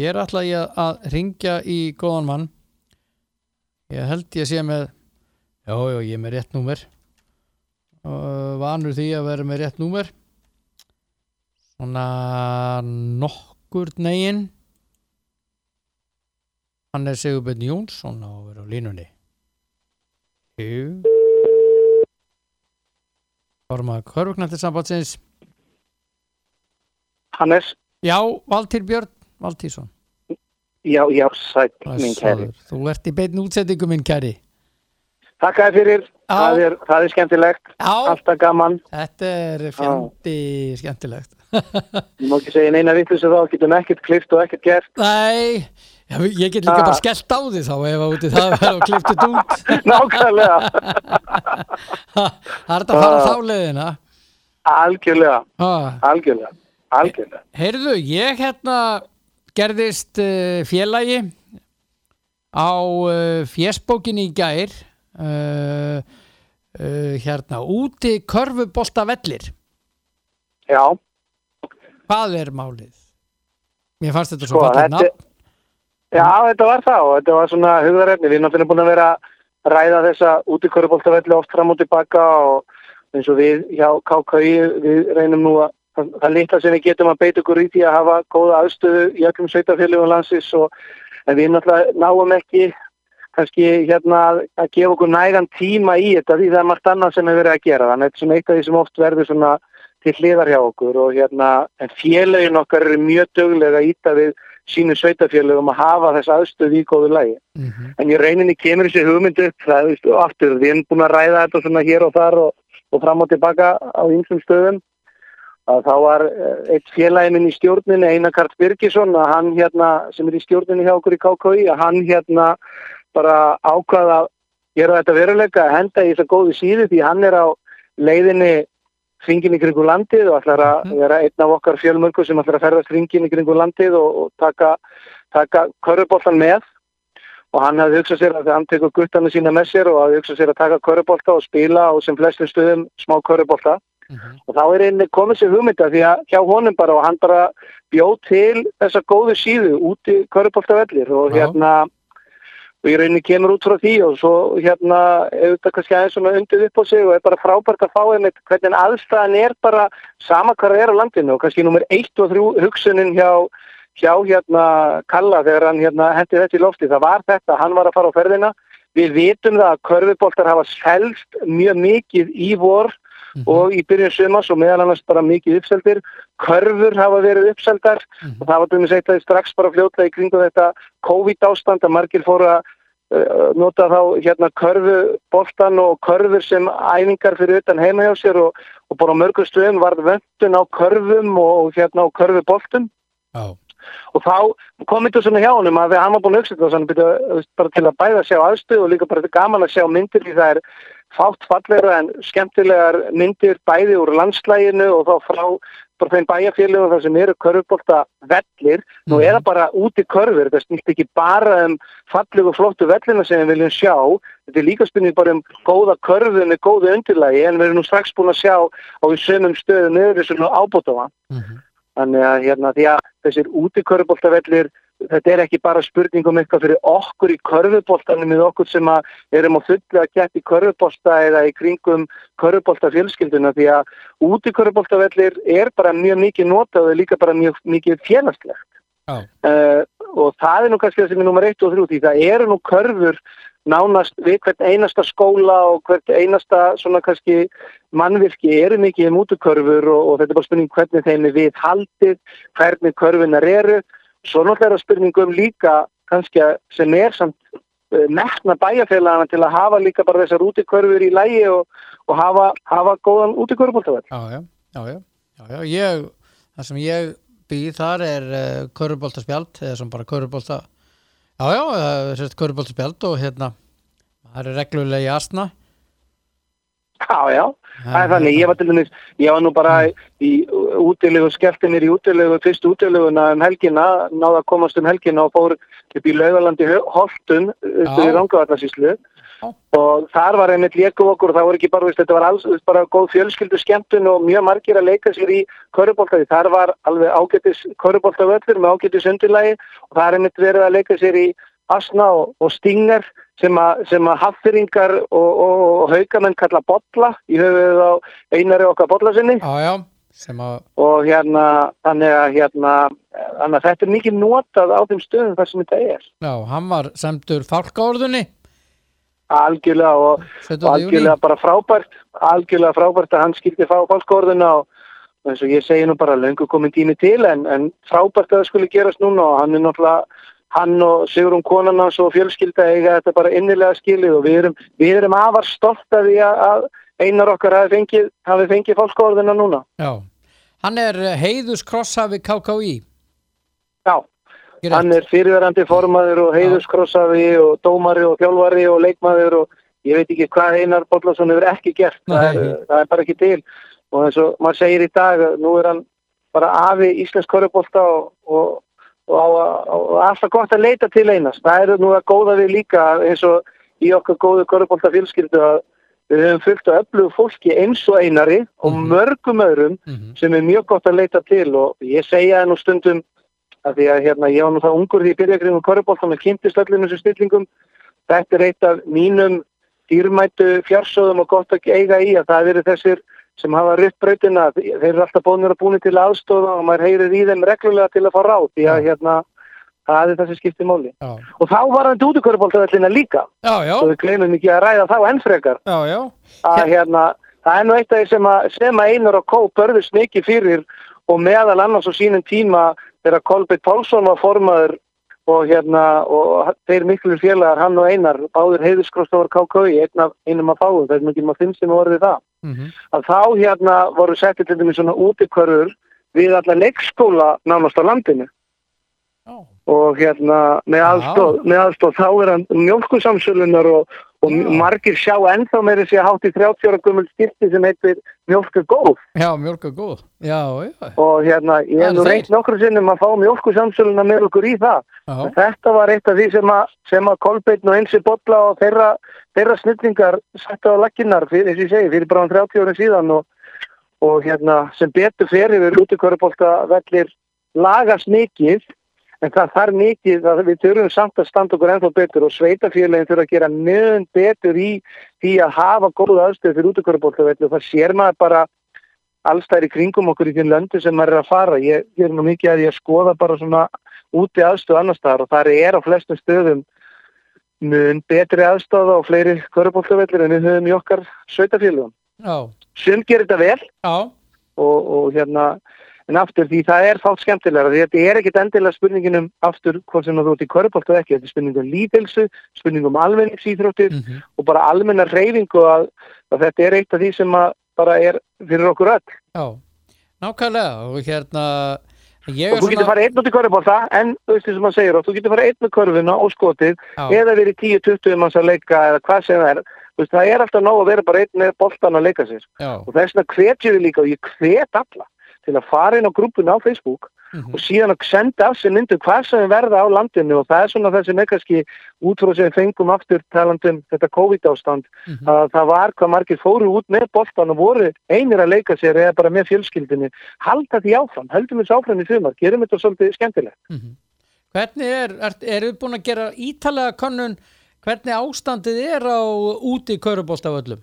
Hér ætla ég að ringja í góðan mann. Ég held ég sé með Já, já, ég er með rétt númer. Uh, Vanur því að vera með rétt númer. Svona nokkur negin Hann er Sigurbjörn Jónsson á á línunni. Jú. Fórum að Körfugnættir sambandsins Hannes, Já, Valtýr Björn Valtýrsson já, já, sætt, minn kæri. Þú ert í beinn útsendingu minn kæri Takk að fyrir, Já. það er, það er skemmtilegt, Já, alltaf gaman. þetta er fjandi skemmtilegt Ég má ekki segja neina vitlis þá, getum ekkert klift og ekkert gert. Nei, já, ég get líka Ah. bara skellt á því þá ef að úti það verður kliftið út Nákvæmlega, Það er þetta að fara Ah. þá leiðina algjörlega, ah. algjörlega, algjörlega. Heyrðu, ég hérna gerðist uh, félagi á uh, fjesbókinni í gær uh, hérna úti körfubolta vellir Já, Hvað er málið? Mér fannst þetta svo fallið þetta- nafn já, þetta var það og þetta var svona hugðarefni. Við erum náttúrulega búin að vera að ræða þessa útikorfuboltavelli oft fram og tilbaka og eins og við hjá KKI, við reynum nú að það, það litla sem við getum að beita okkur í því að hafa góða aðstöðu í öllum sveitafélugum landsins og við náttúrulega náum ekki kannski hérna að, að gefa okkur nægan tíma í þetta því það er margt annað sem er verið að gera. Þannig að þetta svona eitt af því sem oft verður svona til hliðar hjá okkur og hérna en félagin okkar eru mjög döglega að íta við sínu sveitafélagum að hafa þess aðstöðu í góðu lægi mm -hmm. en í rauninni kemur þessi hugmynd upp það er aftur, við erum búin að ræða þetta svona hér og þar og, og fram og tilbaka á ýmsum stöðum að þá var eh, eitt félagi minn í stjórninni Einar Karl Birgisson að hann hérna sem er í stjórninni hjá okkur í KKI að hann hérna bara ákvaða að gera þetta veruleika að henda í þess að góðu síðu því hann er á leiðinni hringin í kringu landið og ætlar að Mhm. vera einn af okkar fjölmörgu sem ætlar að ferðast hringin í kringu landið og, og taka, taka körfuboltan með og hann hafði hugsað sér að hann tekur guttana sína með sér og hafði hugsað sér að taka körfubolta og spila á sem flestum stöðum smá körfubolta og þá er einnig komið sér hugmynda því að hjá honum bara og hann bara bjóð til þessa góðu síðu út í körfuboltavellir og hérna og ég rauninni kemur út frá því og svo hérna þetta kannski aðeins svona undið upp á sig og er bara frábært að fá einmitt hvernig aðstæðan er bara sama hvað það er á landinu og kannski nummer eitt og þrjú hugsunin hjá, hjá hérna Kalla þegar hann hérna hendi þetta í lofti það var þetta, hann var að fara á ferðina. Við vitum það að körfuboltar hafa selst mjög mikið í vor Mhm. og í byrjun sumas og meðal annars bara mikið uppseldir körfur hafa verið uppseldar Mhm. og það var dæmis eitt að strax bara fljótlega í kringu þetta COVID ástand að margir fóru að uh, nota þá hérna körfuboltan og körfur sem æfingar fyrir utan heima hjá sér og, og bara á mörgum stöðum varð vöntun á körfum og hérna á körfuboltum Já, og þá kom þetta svona hjá að hann var búin að svona, byrja, þú veist, bara til að bæða sjá aðstöð og líka bara þetta gaman að sjá myndir því það er fátt fallegra en skemmtilegar myndir bæði úr landslæginu og þá frá bara þeim bæjarfélagum þar sem eru körfubolta vellir, nú Mhm. er það bara úti körfur, þetta snýst ekki bara um fallegu flottu vellina sem við viljum sjá þetta er líka spurning bara um góða körfu með góðu undirlægi en við erum nú strax búin að sjá á í sömum stöðum yfir þessu ábútafa Mhm. Þannig að hérna því að þessir úti körfuboltavellir, þetta er ekki bara spurning um eitthvað fyrir okkur í körfuboltanum eða okkur sem erum á fullu að geta í körfubolta eða í kringum körfubolta fjölskylduna því að úti körfuboltavellir er bara mjög mikið notað og líka bara mjög mikið félagslegt. Já. Uh, og það er nú kannski það sem er nummer 1 og 3 því það eru nú körfur nánast við hvert einasta skóla og hvert einasta svona kannski mannvirki eru mikið um útukörfur og, og þetta er bara spurning hvernig þeim er við haldið, hvernig körfunar eru. Svo náttúrulega er það spurningum líka kannski að sem er samt uh, metna bæjarfélagana til að hafa líka bara þessar útikörfur í lægi og, og hafa, hafa góðan útikörfubóltavall. já, já, já, já, já, ég, það sem ég býð þar er uh, köruboltaspjald eða sem bara körubolta já, já, uh, sérst köruboltaspjald og hérna, það er reglulega í asna Já, já, það er þannig, ég var til dæmis, ég var nú bara í útilegu, skellti mér í útilegu, fyrstu útileguna um helgina, náða að komast um helgina og fór upp í laugalandi Holtun, upp í Já. Rangavallarsíslu og þar var einmitt léku okkur og það voru ekki bara, veist, þetta var alls bara góð fjölskyldu skemmtun og mjög margir að leika sér í körubóltaði, þar var alveg ágættis körubóltavöllur með ágættis undirlægi og það er einmitt verið að leika sér í asna og, og stingar sem að, að haffyringar og, og, og haugamenn kalla botla í höfuð á einari okkar botla sinni Já, já, sem að, og hérna þannig að hérna þetta er mikið notað á þeim stöðum þar sem þetta er já, hann var semdur fálkaorðunni algjörlega og, og 17. júli. algjörlega bara frábært algjörlega frábært að hann skildi fá fálskórðuna og og eins og ég segi nú bara löngu komin tími til en, en frábært að það skulle gerast núna og hann er náttúrulega hann og Sigrun konarnas og fjölskylda eiga þetta bara innilega skilið og við erum, við erum afar stolt af því að, að einar okkar hafi fengið, hafi fengið fálskórðuna núna. Já, hann er heiðuskrossafi KKÍ Já, Ekki hann er fyrirverandi formaður og heiðuskrossafi og dómari og þjálfari og leikmaður og ég veit ekki hvað Einar Bollason hefur ekki gert, það er, Nei. það er bara ekki til. Og eins og maður segir í dag, nú er hann bara afi íslensk korubólta og, og, og, alltaf gott að leita til Einars, það er nú að góða við líka eins og í okkar góðu korubólta fjölskyldu að við höfum fullt af öflugu fólki eins og Einari og Mhm. mörgum öðrum Mhm. sem er mjög gott að leita til og ég segja það nú stundum að því að hérna, ég var nú það ungur því ég byrjaði kringum korribóltan og kynntist öllum þessu stillingum þetta er eitt af mínum dýrmætu fjársóðum og gott að eiga í að það eru þessir sem hafa rutt brautina, þeir eru alltaf bónir að búin til aðstofa og maður heyrir í þeim reglulega til að fá ráð því að hérna það er það sem skiptir máli. Já, og þá var hann út í korribóltavellina líka. Já, já, og við gleymum ekki að ræða þá enn frekar. Já, já. að hérna, það er nú eitt af því sem sem að Einar og Kó börðust mikið fyrir og meðal annars á sínum tíma þegar Kolbeitt Pálsson var formaður og hérna, og þeir miklu félagar, hann og Einar, báður einn af einum af fáum, er mjög maður fimm sem orðið það, Mm að þá hérna voru settið til dæmis svona útikörur við alla leikskóla nánast á landinu. Já. og hérna með aðstóð, með aðstóð þá er hann mjölkusamsölunar og, og Já. margir sjá ennþá meiri sé hátt í 30 ára gummul skipti sem heitir mjölku góð. Já, mjölk er góð. Já, og hérna ég hef nú reynt nokkru sinnum að fá mjölkusamsölunar með okkur í það. Þetta var eitt af því sem að, að Kolbeinn og Einsi Bolla og þeirra, þeirra snillingar settu á lakkinnar, fyrir, eins og ég segi, fyrir bara um 30 ára síðan og, og hérna, sem betur fyrir við útikörubólta vellir lagast mikið, en það þarf mikið að við þurfum samt að standa okkur ennþá betur og sveitafélagin þurfa að gera mjög betur í því að hafa góða aðstöð fyrir útikörubólta velli og það sér maður bara allstæðir í kringum okkur í því löndu sem maður er að fara. Ég, er nú mikið að ég skoða bara svona úti aðstöð annar staðar og það er á flestum stöðum mun betri aðstöða og fleiri kvörubóltavellir en við höfum í okkar sveitafélagum. Sum gerir þetta vel og, og hérna en aftur því það er fátt skemmtilegra því þetta er ekkit endilega spurningin um aftur hvort sem þú ert í kvörubólta ekki, þetta er spurning um lífhelsu, spurning um almenningsýþróttir mhm, og bara almenna reyfingu að, að þetta er eitt af því sem bara er fyrir okkur öll. já. Nákvæmlega, og hérna, ég Og er þú getur farið einn út í körfubólta en þú veist því sem maður segir og þú getur farið einn með körfuna og skotið já, eða verið 10-20 manns að leika eða hvað sem það er. Það er alltaf nóg að vera bara einn með boltan að leika sér. já, Og þess vegna hvetjum við líka og ég hvet alla til að fara inn á grúpuna á Facebook mhm, og síðan að senda af sér myndu hvað sem við verða á landinu og það er svona það sem er kannski út frá sem við fengum aftur talandum þetta COVID-ástand mhm, að það var hvað margir fóru út með boltan og voru einir að leika sér eða bara með fjölskyldinni. Halda því áfram, höldum þessu áfram í sumar, gerum þetta svolítið skemmtilegt. mhm. Hvernig er, er, eru búin að gera ítalega könnun hvernig ástandið er á úti körubóltavöllum?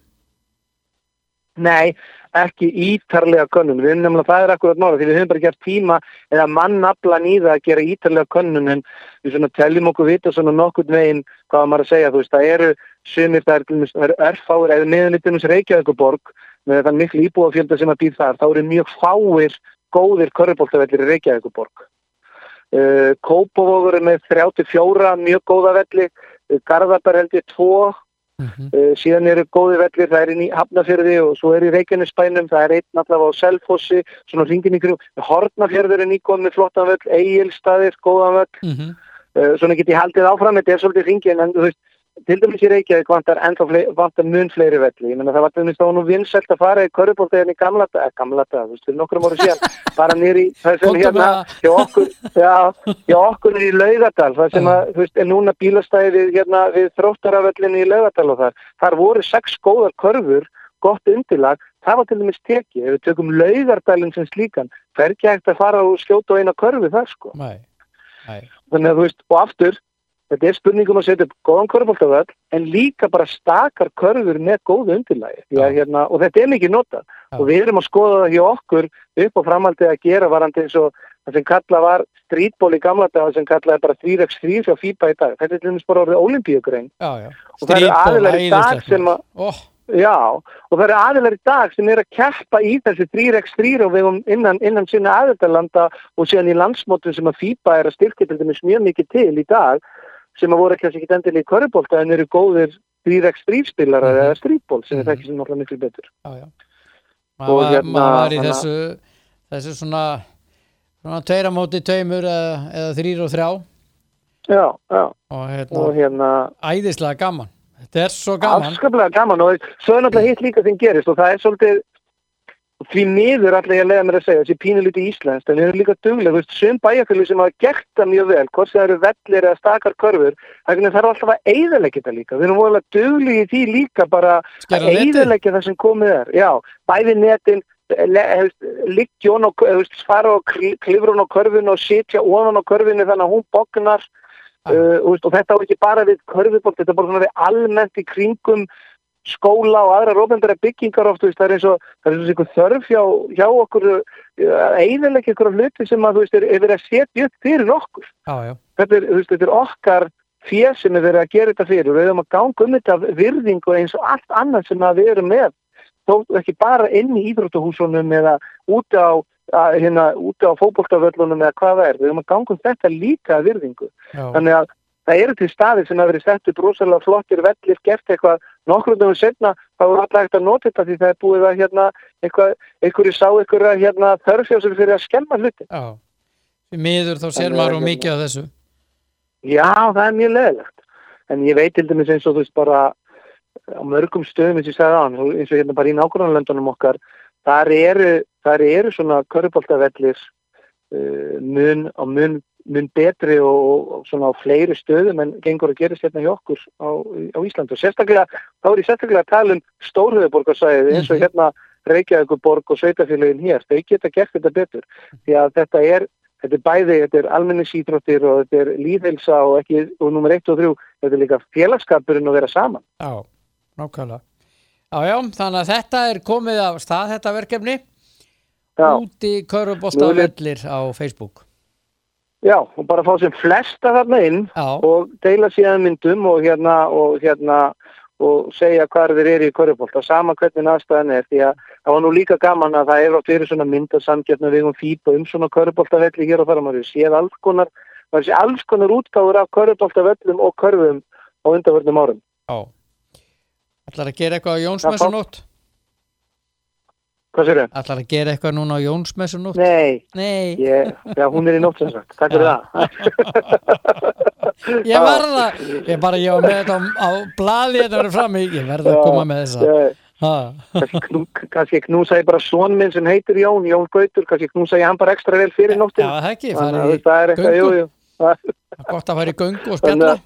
Nei, ekki ítarlega könnun. Við nefnilega, það er akkurat mála því við höfum bara gert tíma eða mannaflan í það að gera ítarlega könnun en við svona teljum okkur vita svona nokkurn veginn hvað maður að segja. Þú veist, það eru sumir, það er, það eru örfáir eða neðanlítunum Reykjavíkuborg með þann miklu íbúafjölda sem að býr þar. Þá eru mjög fáir góðir körubóltavellir í Reykjavíkuborg. Uh, Kópavogur er með 34 mjög góða velli, Garðabar held ég 2 Mhm, Uh, síðan eru góði vellir, það er í Hafnafjörði og svo er í Reykjanesbænum, það er einn allavega á Selfossi, svona í grú, Hortnafjörður er nýgóð með flottan völl, Egilstaðir, góðan völl, mhm, uh, svona get ég haldið áfram, þetta er svolítið hringin, en þú veist, til dæmis í Reykjavík vantar, ennþá vantar mun fleiri velli. Ég menna það var til dæmis þá nú vinsælt að fara í körubólteginni gamla dag, eh, gamla dag, þú veist, fyrir nokkrum ára síðan, bara nýri það sem hérna, hjá okkur, já, hjá okkur í Laugadal, það sem að, þú veist, er núna bílastæði við, hérna, við þróttaravellinni í Laugadal og þar. Þar voru sex góðar körfur, gott undirlag, það var til dæmis tekið, ef við tökum Laugardalinn sem slíkan, það er ekki hægt að fara og skjóta á eina körfu þar, sko Nei, nei, þannig að þú veist, og aftur þetta er spurningum að setja upp góðan körfbóltavöll en líka bara stakar körfur með góðu undirlægi. Já, hérna, og þetta er mikið notað. Já. og við erum að skoða það hjá okkur upp á framhaldið að gera varandi eins og það sem kalla var streetball í gamla dag sem kallaði bara 3x3 hjá FIBA í dag. Þetta er til dæmis bara orðið olimpíugrein já Og það eru Streetball, aðilar í dag sem að- Ó, Já, og það eru aðilar í dag sem er að keppa í þessu 3x3 og við um innan, innan sinna aðeldalanda og síðan í landsmótum sem að FIBA er að styrkja til dæmis mjög mikið til í dag sem að voru ekki ekki endilega í körubólta en eru góðir 3x3 spilarar Mhm. eða streetball sem Mhm. er þekkið sem náttúrulega miklu betur. já, já Og var, hérna, maður var í að- þessu þessu svona svona tveira móti tveimur eða, eða þrýr og þrjá Já, já, og hérna, og hérna æðislega gaman þetta er svo gaman afskaplega gaman og svo er náttúrulega hitt líka sem gerist og það er svolítið því miður allir ég að leiða mér að segja þessi pínu lítið íslenskt en við erum líka duglega, sum bæjarfjölu sem hafa gert það mjög vel, hvort sem það eru vellir eða stakar körfur, það er alltaf að eyðalegja þetta líka, við erum vorulega duglega í því líka bara að netið? eyðalegja það sem komið er, já, bæði netin liggjón og fara og kli- klifra hún á körfinu og sitja ofan á körfinu þannig að hún bognar. Já. uh, og, og þetta á ekki bara við körfubolt, þetta er bara svona við almennt í kringum skóla og aðra rófendara byggingar oft, veist, það er eins og er eins og þörf hjá, hjá okkur eiginlega einhverja hluti sem að veist er, er verið að setja upp fyrir okkur. Já, þetta er, veist, þetta er okkar fér sem er verið að gera þetta fyrir. Og við erum að ganga um þetta af virðingu eins og allt annað sem við erum með. Þó ekki bara inn í íþróttahúsunum eða úti á að, hérna, á fótboltavöllunum eða hvað það er, við erum að ganga um þetta líka af virðingu. Já, þannig að það eru til staðir sem hafa verið sett upp rosalega flottir vellir, gert eitthvað nokkrum dögum setna, þá er alltaf hægt að nota þetta því það er búið að hérna eitthvað, einhverju sá einhverja hérna þörfjá sem fyrir að skemma hluti. já miður þá sér Þannig maður að og hérna- mikið af þessu Já, það er mjög leðilegt. En ég veit til dæmis eins og þú veist bara á mörgum stöðum eins og ég sagði á hann, eins og hérna bara í nákvæmlandunum okkar, þar eru, þar eru svona körfuboltavellir uh, mun, á mun, mun betri og, svona á fleiri stöðum en gengur að gerist hérna hjá okkur á, á Íslandu. Og sérstaklega, þá er ég sérstaklega að tala um stórhauðborgarsæðið eins og Mhm. hérna Reykjavíkuborg og sveitafélagin hér. Þau geta gert þetta betur því að þetta er Þetta er bæði, þetta er almenningsýþróttir og þetta er líðhelsa og ekki, og nummer 1 og 3, þetta er líka félagskapurinn að vera saman. Já, nákvæmlega Já, já, þannig að þetta er komið af stað þetta verkefni Já, úti Köruboltavellir á Facebook já, og bara fá sem flesta þarna inn Já, og deila síðan myndum og hérna, og hérna, og segja hvað þeir eru í körubólta, sama hvernig aðstæðan er, því að það var nú líka gaman að það er átt verið svona myndasamgjarnar við um fýpa um svona körubóltavelli hér og þar að maður séð alls konar, maður sé alls konar útgáfur af körubóltavellum og körfum á undarvörnum árum. já. Ætlar að gera eitthvað á Jónsmessunótt Hvað sér þau? Ætlar að gera eitthvað núna á Jónsmessunótt Nei, Nei, Ég, já, hún er í nótt sem sagt. Takk fyrir Já. það. ég verða Ég bara, ég var með þetta á, á blaði þetta verið frammi, ég verða að Já, koma með þessa kannski knúsa ég bara son minn sem heitir Jón, Jón Gautur, kannski knúsa ég hann bara ekstra vel fyrir Já, nóttin. það ekki, það er eitthvað, í gott að fara í göngu og spjalla.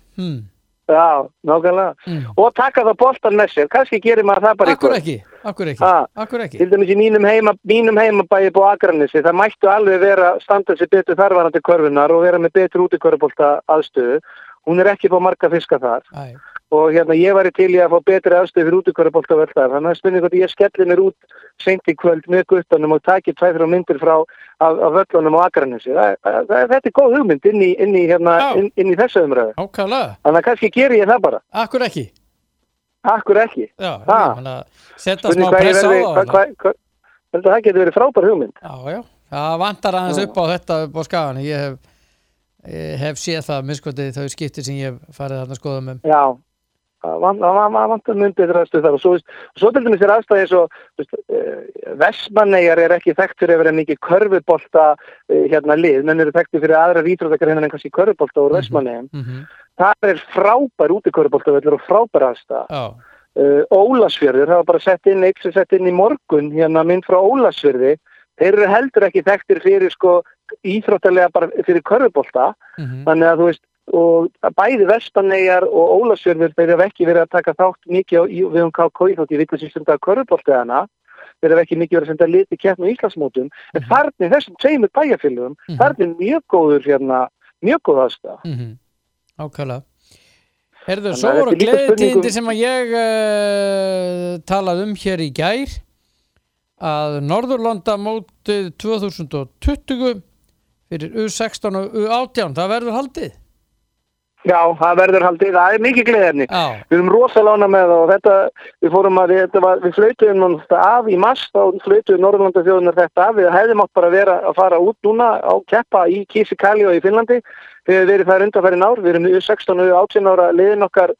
Já, nákvæmlega. Mm. Og taka það boltan með sér, kannski gerir maður það bara Akkur ykkur. ekki, akkur ekki, akkur ekki Til dæmis í mínum, heima, mínum heimabæði búið Akranissi, það mættu alveg vera standa sér betur þarvarandi körfunar og vera með betur út í körfubolta aðstöðu. Hún er ekki búið marga fiska þar. Æ, og hérna ég væri til í að fá betri aðstöð fyrir útikvörubolta vel þar. Þannig að spurning hvort ég skelli mér út seint í kvöld með guttanum og taki tvæ þrjá myndir frá af, það, það, það, þetta er góð hugmynd inn í, inn í, hérna, inn, inn í þessu umræðu. Ákvæðlega, þannig að kannski ger ég það bara. Akkur ekki? Akkur ekki? Ég spurning smá ég pressa á það getur verið frábær hugmynd. Já, já, það vantar aðeins upp á þetta á skagan ég hef, ég hef séð það minnskotið þau skipti sem ég farið að skoða með. Já, það vantar mun betra aðstöð þar. Og svo, svo til dæmis er aðstæði eins og uh, Vestmannegar er ekki þekkt fyrir að vera mikið körfubolta uh, hérna lið, menn eru þekkt fyrir aðra vítrótakar hérna en kannski körfubolta úr Vestmannegum mm -hmm. það er frábær út í körfubolta og frábær aðstæð Já, uh, Ólasfjörður, það var bara sett inn eitt sem sett inn í morgun, hérna mynd frá Ólasfjörði þeir eru heldur ekki þekktir fyrir sko íþróttalega bara fyrir körfubolta. Mhm, þannig að þú veist og bæði Vestaneyjar og Ólasjörður þeir hafa ekki verið að taka þátt mikið í- við um KK að sem stundar körfuboltiðana þeir hafa ekki mikið verið að senda liti keppn og Íslandsmótum en Mhm. þarna þessum tveimur bæjarfélugum Mhm. þarna er mjög góður hérna mjög góð aðstæða mhm, ákvæðlega Herðu, Þannig svo voru er gleðitíðindi um- sem að ég uh, talaði um hér í gær að Norðurlanda mótið 2020 fyrir U16 og U18 það verður haldið Já, það verður haldið, það er mikið gleðefni Já, Við erum rosalána með og þetta, við fórum að, við, var, við flautuðum af í mars, þá flautuðum Norðurlanda þjóðunar þetta af, við hefðum átt bara að vera að fara út núna á keppa í Kísikali og í Finnlandi, við hefum verið þær undanfærin ár, við erum í 16 og 18 ára liðin okkar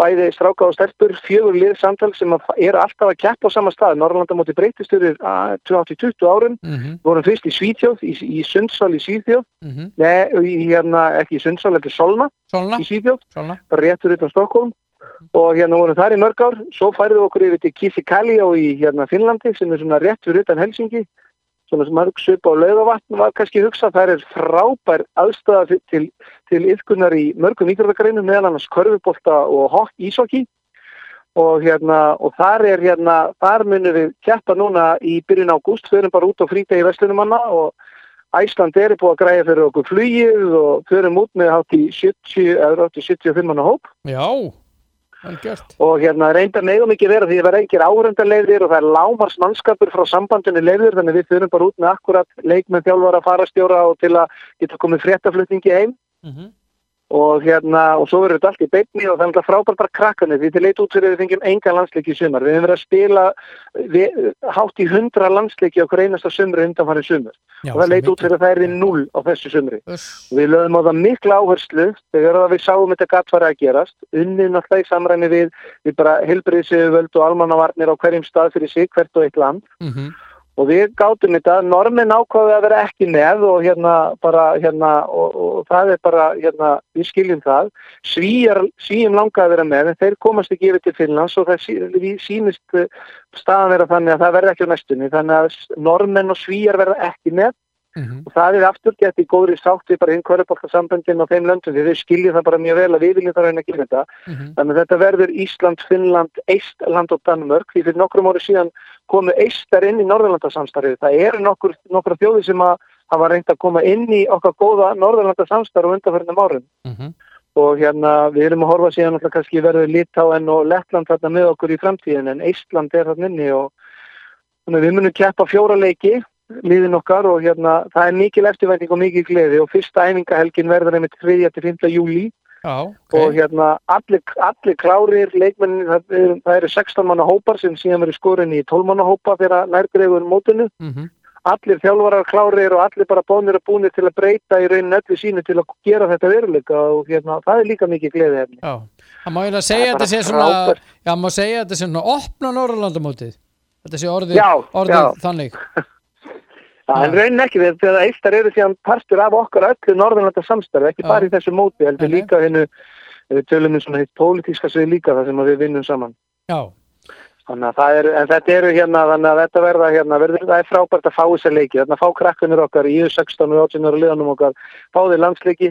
bæði stráka og stelpur, fjögur lið samtal sem eru alltaf að keppa á sama stað, Norðurlanda móti breytist fyrir 20 árum, mhm, við vorum fyrst í Svíþjóð, í, í Sundsvall í Svíþjóð, mhm. Nei, í, hérna, ekki í Sundsvall, ekki Solna Solna, í Svíþjóð, bara réttur utan Stokkólm og hérna vorum þar í mörg ár. Svo færðum við okkur yfir til Kisikali og í hérna Finnlandi sem er svona réttur utan Helsingi svona mörg sup á laugavatn var kannski hugsað, það er frábær aðstöða til, til, yfkunar í mörgum íþróttagreinum meðal annars körfubolta og ísokki og hérna og þar er hérna, þar munum við keppa núna í byrjun ágúst, förum bara út á frítegi Vestlunumanna og Æsland er búið að græja fyrir okkur flugið og förum út með hátt í 70 eða hátt í 75 manna hóp. Já, og hérna reyndar megum ekki vera því það verða ekki áhörndarleiðir og það er lámars mannskapur frá sambandinu leiðir þannig við þurfum bara út með akkurat leikmenn þjálfara, farastjóra og til að geta komið fréttaflutningi heim. Mhm, og hérna og svo verður þetta allt í beinni og það er alltaf frábært bara krakkanir því til leit út fyrir að við fengjum enga landsleiki í sumar. Við hefum verið að spila við, hátt í hundra landsleiki hver einasta sumri undanfarið sumar. Já, og það leit út fyrir að það er í null á þessu sumri. Uss, Við lögum á það mikla áherslu þegar við sáum þetta gatt fara að gerast. Unnið náttúrulega í samræmi við, við bara helbriðsöfuvöld og almannavarnir á hverjum stað fyrir sig, hvert og eitt land. mhm, Og við gátum þetta, normin ákvaði að vera ekki með og hérna bara, hérna, og, og það er bara, hérna, við skiljum það. Svíjar, svíjum langaði að vera með, en þeir komast ekki yfir til Finnlands og það sí, við sýnist eh, staðan vera þannig að það verða ekki á næstunni. Þannig að normen og svíjar verða ekki með mhm, og það er aftur gett í góðri sátt við bara innkvörubóltasamböndin á þeim löndum því þau skilja það bara mjög vel að við viljum það reyna að gera þetta. Mhm, þannig að þetta verður Ísland, Finnland, Eistland og Danmörk því fyrir nokkrum ári síðan komu Eistar inn í Norðurlandasamstarfið. Það eru nokkur, nokkur þjóði sem að hafa reynd að koma inn í okkar góða Norðurlandasamstarf og undanförnum árum. Mhm, og hérna við erum að horfa síðan alltaf kannski verður Litáen og Lettland þarna með okkur í framtíðin en Eistland er þarna inni og við munum keppa fjóra leiki liðin okkar og hérna það er mikil eftirvænting og mikil gleði og fyrsta æfingahelgin verður einmitt 3. til 5. júli Já, og ok hérna allir, allir klárir leikmennin, það, eru- það eru 16 manna hópar sem síðan verður skorin í 12 manna hópa þegar nærgreifur mótinu mhm, allir þjálfarar klárir og allir bara bónir og búnir til að breyta í raunin öllu sínu til að gera þetta veruleika og hérna það er líka mikið gleði efni Já, það má eiginlega segja er þetta sé svona. Já, má segja þetta sé svona opna Norrlandamótið Þetta sé orðið, Já, orðið já. þannig En Já. raunin ekki þegar eistar eru síðan partur af okkar öllu norðanlanda samstarfi, ekki bara í þessu móti, heldur líka hennu, við tölum um svona hitt pólitíska svið líka þar sem við vinnum saman. Já, Þannig að það er, en þetta eru hérna, þannig að þetta verða hérna, verður, það er frábært að fá þessar leiki, þannig að fá krakkanir okkar í 16 og 18 ára liðanum okkar, fá þeir landsleiki,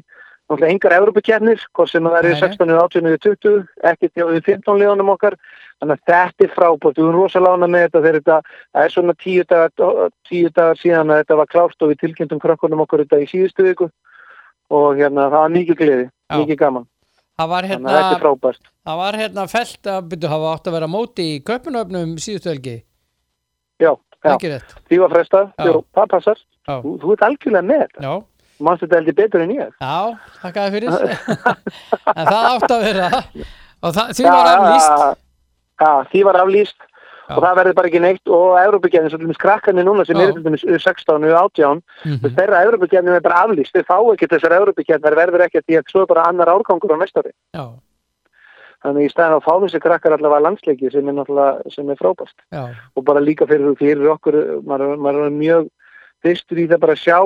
náttúrulega engar Evropakernir, hvort sem það eru nei. 16 og 18 og 20, ekkert hjá við 15 liðanum okkar, þannig að þetta er frábært, við erum rosalána með þetta þegar þetta, það er svona tíu dagar, tíu dagar síðan að þetta var klárt og við tilkynntum krakkanum okkur þetta í síðustu viku. Og hérna það var mikið gleði, mikið gaman, var þannig hérna að þetta er frábært. Það var hérna felt að byrju hafa átt að vera móti í köpunöfnum síðustu helgi. Já, já, því var frestað, það passar, Já, þú, þú ert algjörlega með þetta. já, Manstu þetta heldur betur en ég? já þakkaði fyrir En það átt að vera og það, því var Já, já, því var aflýst Já. og það verður bara ekki neitt og Európa-gerðin, svo til dæmis krakkarnir núna sem Já. eru til dæmis 16 og 18 Mhm. þeirra Európa-gerðin er bara aflýst þeir fá ekki þessar Európa-gerðin, það verður ekki því að svo er bara annar árgangur á næsta ári Já, Þannig í staðin að fá þessi krakkar allavega landsleiki sem er náttúrulega, sem er frábært. Og bara líka fyrir, fyrir okkur, maður er mjög fyrstur í það bara að sjá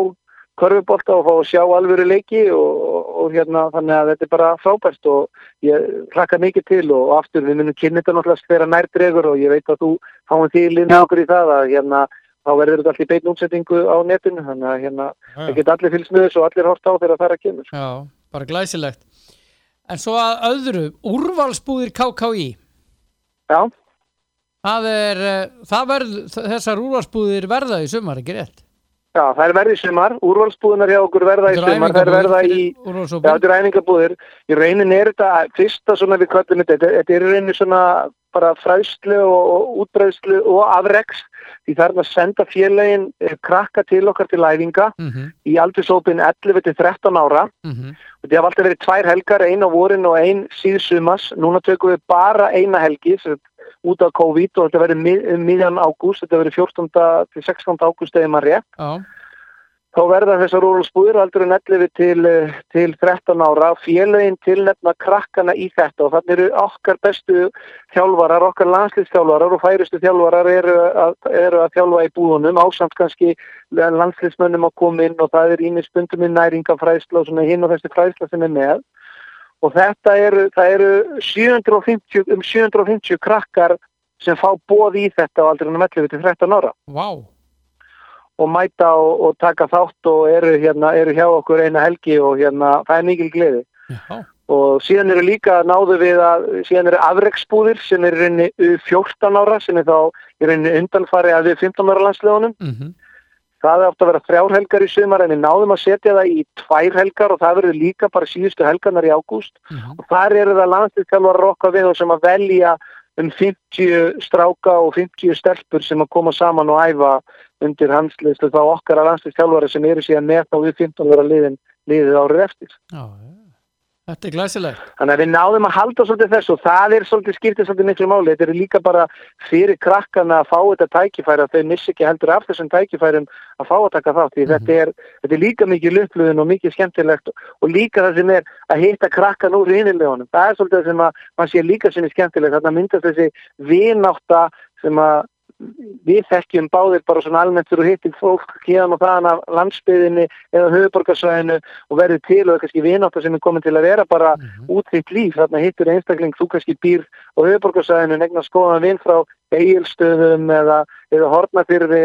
körfubolta og fá að sjá alvöru leiki og, og, og hérna þannig að þetta er bara frábært og ég hlakka mikið til og, aftur við munum kynna þetta náttúrulega spera nærdregur og ég veit að þú fáum því linni okkur í það að hérna þá verður þetta allir beinn útsettingu á netinu þannig að hérna það geta allir fylgst með þessu og allir hort á þegar það er að kemur. já, bara glæsilegt. En svo að öðru úrvalsbúðir KKÍ Já, það er, eh, það verð þessar úrvalsbúðir verða í sumar, ekki rétt já, það er verið í sumar, úrvalsbúðunar hjá okkur verða í Þetta sumar, það er verða í Já, þetta er æfingabúðir. Í raunin er þetta fyrsta svona við kvöldum þetta, þetta þetta er í raunin svona bara fræðslu og, og útbreðslu og afreks. Því er að senda félagin eh, krakka til okkar til æfinga Mhm, í aldursópin 11 til 13 ára. Mhm, og það hafa alltaf verið tvær helgar, ein á vorin og ein síðsumas. Núna tökum við bara eina helgi út af COVID og þetta verið mið, um miðjan ágúst, þetta verið 14. til 16. ágúst eða maður rétt. já, Þá verða þessar úrvalsbúðir aldrei 11 til, eh, til 13 ára félögin tilnefna krakkana í þetta og þannig eru okkar bestu þjálfarar, okkar landslýstjálfarar og færistu þjálfarar eru að, eru að þjálfa í búðunum ásamt kannski landslýsmönnum að koma inn og það er ímið spundum í næringafræðsla og svona hinn og þessi fræðsla sem er með og þetta eru, eru 750, um 750 krakkar sem fá bóð í þetta á aldrei 11 til 13 ára vá og mæta og, og taka þátt og eru, hérna, eru hjá okkur eina helgi og hérna, það er mikil gleði. já, Og síðan eru líka náðu við að, síðan eru afreksbúðir sem er í rauninni 14 ára sem er þá í rauninni undanfari að við 15 ára landslegunum. mhm, Það átt að vera þrjár helgar í sumar en við náðum að setja það í tvær helgar og það verður líka bara síðustu helgarnar í ágúst. mhm, Og þar eru það landslýstjálfar rokka við og sem að velja um 50 stráka og 50 stelpur sem að koma saman og æfa undir hansliðslu þá okkar að landslýstjálfari sem eru síðan með þá við 15 ára liðin liðið árið eftir. já, já. Þetta er glæsilegt Þannig að við náðum að halda svolítið þessu og það er svolítið skiptið svolítið miklu máli. Þetta er líka bara fyrir krakkana að fá þetta tækifæri að þau missi ekki heldur af þessum tækifærum að fá að taka þátt. Því Mhm. þetta, er, þetta er líka mikið löfluðin og mikið skemmtilegt og líka það sem er að hitta krakkan úr reynilegunum. Það er svolítið sem að mann sé líka sem er skemmtilegt. Þarna myndast þessi vinátta sem að við þekkjum báðir bara svona almennt fyrir að hittir fólk hérna og þaðan af landsbyðinni eða höfuborgarsvæðinu og verður til og kannski vinátta sem er komin til að vera bara Mhm, út þitt líf, þarna hittur einstakling þú kannski býr á höfuborgarsæðinu negna skoðan vinn frá eigilstöðum eða, eða hortnafyrði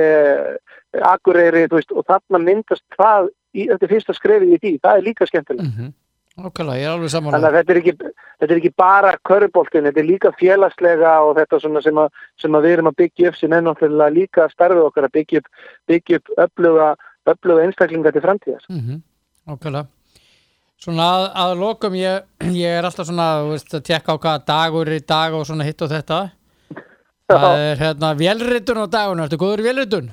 akureyri, þú veist og þarna myndast hvað, í, þetta er fyrsta skrefið í því, það er líka skemmtilegt. Mhm. Ókvæðlega, ég er alveg þannig samanlega að þetta er ekki, þetta er ekki bara köruboltin, þetta er líka félagslega og þetta sem að, sem að við erum að byggja upp sem er náttúrulega líka starfið okkar að byggja upp, byggja upp öfluga, öfluga einstaklinga til framtíðar. Ókvæðlega Svona að, að lokum ég, ég er alltaf svona veist, að tekka á hvaða dagur er í dag og svona hitt og þetta. Það er hérna vélritun á dagunum, ertu góður í vélritun?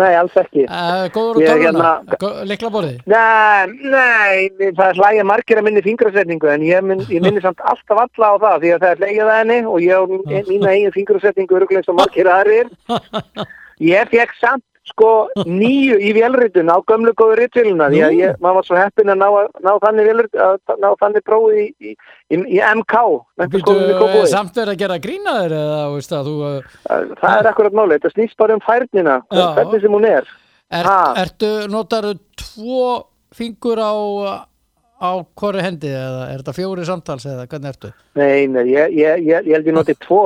Nei, alls ekki Uh, góður er tölvuna? hérna- Hérna... Liklaborði? Nei, nei, það hlægja margir að minni fingrasetningu en ég, minn, ég minni samt alltaf alla á það því að það er hlægjað að henni og ég á mína eigin fingrasetningu öruglega eins og margir aðrir. Ég fekk samt sko nýju í vélritun á gömlu góðu ritviluna því að ég, maður var svo heppin að ná, ná þannig vélrit, að ná þannig prófið í, í, í, MK, menntaskólinni eh, samt verið að gera grína þér eða veist að þú uh, Það er akkurat máli, þetta snýst bara um færnina, Já. hvernig sem hún er. er, ertu, notar tvo fingur á á hvori hendi eða er þetta fjóri samtals eða hvernig ertu? Nei, nei, ég, ég, ég, ég held ég noti tvo,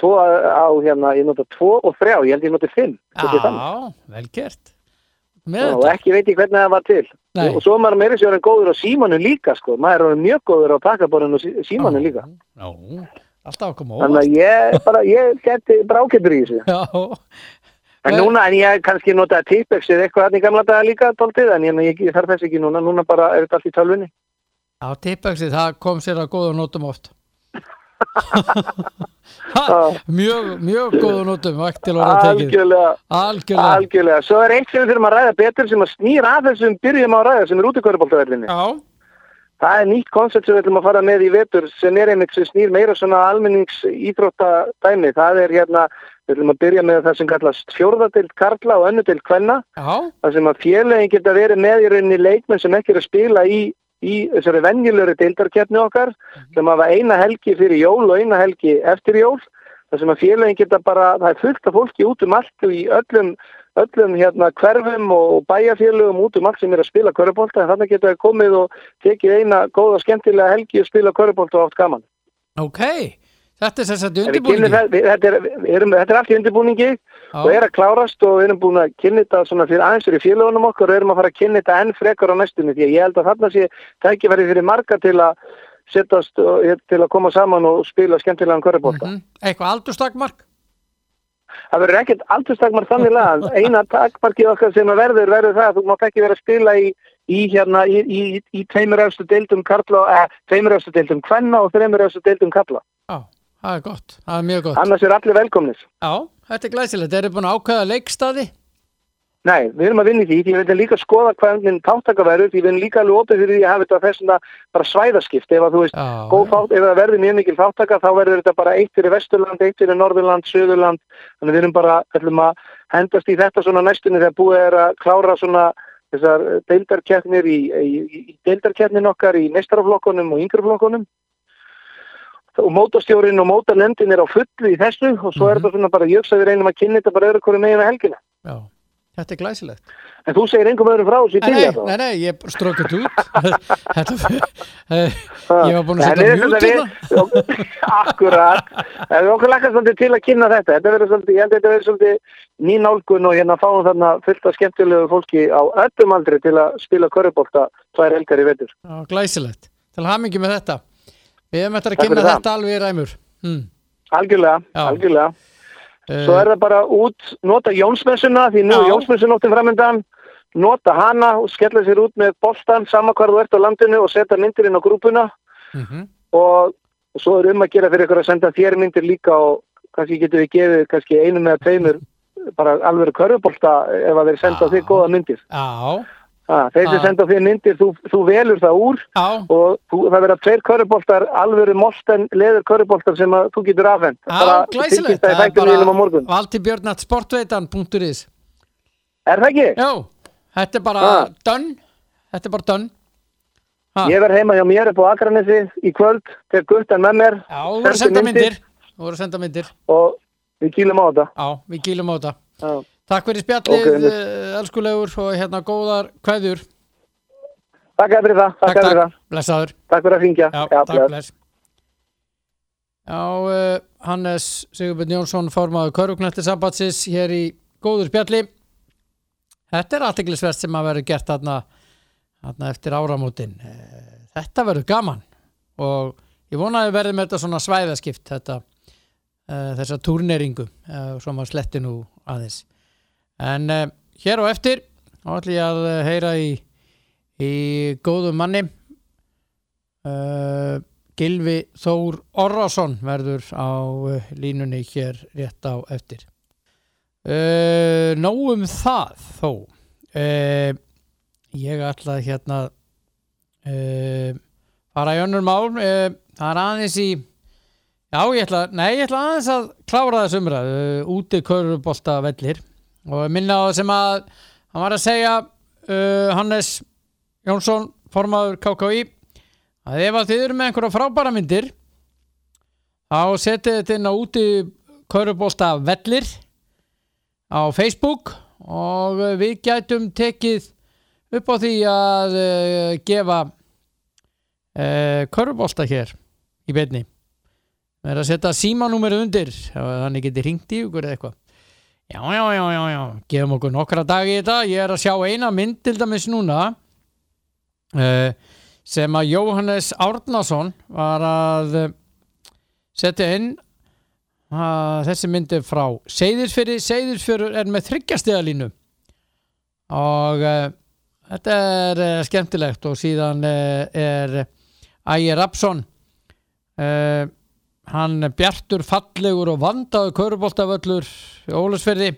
tvo á hérna, ég noti tvo og þrjá, ég held ég noti fimm. Er þannig. Já, vel gert og ekki veit ég hvernig það var til Nei. og svo er maður meira sér en góður á símanu líka sko, maður er mjög góður á takaborðinu og sí- símanu líka Já, alltaf að koma þannig óvast að ég bara, ég geti brákettur í þessu Já, en núna, en ég kannski notaði tipex eða eitthvað hann í gamla daga líka tóltið, en ég, ég, ég þarf þess ekki núna. Núna bara er þetta allt í tölvunni. Já, tippexið, það kom sér að góða nótum oft. Mjög, mjög góða nótum vakt til orða tekið. Algjörlega, Algjörlega. Algjörlega. Svo er eitt sem við þurfum að ræða betur sem að snýr að þessum byrjum á ræða sem er út í kvöruboltavellinni Já, Það er nýtt koncept sem við ætlum að fara með í vetur sem er einmitt sem snýr meira svona almennings íþróttadæmi. Það er hérna, við ætlum að byrja með það sem kallast fjórðadild karla og önnudeild kvenna. já, Það sem að félagin geta verið með í rauninni leikmenn sem ekki er að spila í, í þessari venjulegri deildarkeppni okkar sem hafa eina helgi fyrir jól og eina helgi eftir jól þar sem að félagin geta bara, það er fullt af fólki út um allt og í öllum, öllum hérna hverfum og bæjarfélagum út um allt sem er að spila körubólta en þannig geta það komið og tekið eina góða skemmtilega helgi og spila körubólta og oft gaman. Ok, þetta er þess að undirbúningi Þetta er, þetta er allt í undirbúningi og er að klárast og við erum búin að kynna þetta svona fyrir aðeins fyrir félagunum okkar og erum að fara að kynna þetta enn frekar á næstunni því að ég held að þarna sé tækifæri fyrir marga til að setjast og, til að koma saman og spila skemmtilegan körubólta. Mhm. Eitthvað aldurstakmark? Það verður ekkert aldurstakmar þannig lag. Eina takmarkið okkar sem að verður verður það að þú mátt ekki vera að spila í, í hérna í, í, í tveimur efstu deildum karla, eh, tveimur efstu deildum kvenna og þreimur efstu deildum karla. Já, það er gott, það er mjög gott Annars er allir velkomnis. Já, þetta er glæsilegt, þeir eru búin að ákveða leikstaði Nei, við erum að vinna í því, því við veitum líka að skoða hvernig táttaka verður, því við erum líka alveg opið fyrir því að hafa þetta þessuna bara svæðaskipt, ef að þú veist, góð þátt, ef það verður mjög mikil þáttaka þá verður þetta bara eitt fyrir Vesturland, eitt fyrir Norðurland, Söðurland, þannig við erum bara, ætlum að hendast í þetta svona næstunni þegar búið er að klára svona þessar deildarkeppnir í, í, í deildarkeppnin okkar í meistaraflokkunum og yngreflokkunum. Og mótastjórin og mótanendin er á fullu í þessu og svo er Mhm. þetta svona bara jöks að við reynum að kynna þetta bara öðru hverju megin að helgina. já, þetta er glæsilegt. En þú segir engum öðrum frá þessu í Nei, bíli nei, nei, nei, ég strók þetta út. Þetta Ég var búin að setja mjút hérna. við- Akkurat. En við okkur lakast svolítið til að kynna þetta. Þetta verður svolítið, ég held að þetta verður svolítið ný nálgun og hérna fáum þarna fullt af skemmtilegu fólki á öllum aldri til að spila körubólta tvær helgar í vetur. Já, glæsilegt. Til hamingi með þetta. Við hefum eftir að kynna það. þetta alveg í ræmur. Hmm. Algjörlega, algjörlega Svo er það bara út, nota Jónsmessuna því nú er Jónsmessunóttin framöndan nota hana og skella sér út með boltan sama hvar þú ert á landinu og setja myndir inn á grúpuna mhm. og og svo er um að gera fyrir ykkur að senda þér myndir líka og kannski getur við gefið kannski einu með tveimur bara alveg körfubólta ef að þeir senda Já. þig góða myndir. Já, Ha, þeir sem Já. senda þér myndir, þú, þú velur það úr já, og þú, það verða tveir körfubóltar, alveg molten leður körfubóltar sem að þú getur afhend. já, glæsilegt Það er þættum við á morgun. Valdi Björnat sportveitan.is Er það ekki? Já, þetta er bara done Þetta er bara Ha. Ég verð heima hjá mér upp á Akranesi í kvöld, tek guttan með mér Já, þú voru að senda myndir. myndir og við kýlum á þetta. Já, við kýlum á þetta Já. Takk fyrir spjallið, okay, elskulegur og hérna góðar kveðjur. Takk fyrir það, takk, Takk, takk, blessaður. Takk fyrir að ringja. Já, Já, takk, bless. Já, uh, Hannes Sigurbjörn Jónsson formaður Körugnetti sambandsins hér í góður spjalli. Þetta er aðteglisvert sem að verður gert þarna, þarna eftir áramótin. Eh, Þetta verður gaman. Og ég vona að við verðum þetta svona svæðaskipt þetta, uh, þessa túrneringu uh, svo maður sletti nú aðeins en uh, hér á eftir þá ætlum ég að uh, heyra í í góðum manni. Uh, Gilvi Þór Orrason verður á línunni hér rétt á eftir. Uh, Nóg um það þó. Ég ætla hérna fara í önnur mál. Það er aðeins í já ég ætla, nei ég ætla aðeins að klára þess umræð uh, úti körfubolta vellir og minna á það sem að hann var að segja uh, Hannes Jónsson formaður KKÍ að ef að þið eru með einhverja frábæra myndir þá setið þetta inn á úti körfubolta vellir á Facebook og við gætum tekið upp á því að uh, gefa uh, körfubolta hér í beinni. Við erum að setja símanúmerið undir þannig geti ringt í ykkur eða eitthvað já, já, já, já, já. Gefum okkur nokkra dagi í þetta. Ég er að sjá eina mynd til dæmis núna uh, sem að Jóhannes Árnason var að uh, setja inn. Uh, þessi mynd er frá Seyðisfyrir, Seyðisfyrir er með þryggjastiðalínu og uh, þetta er skemmtilegt og síðan er Ægir Rapsson uh, hann bjartur, fallegur og vandaður köruboltavöllur Ólusferði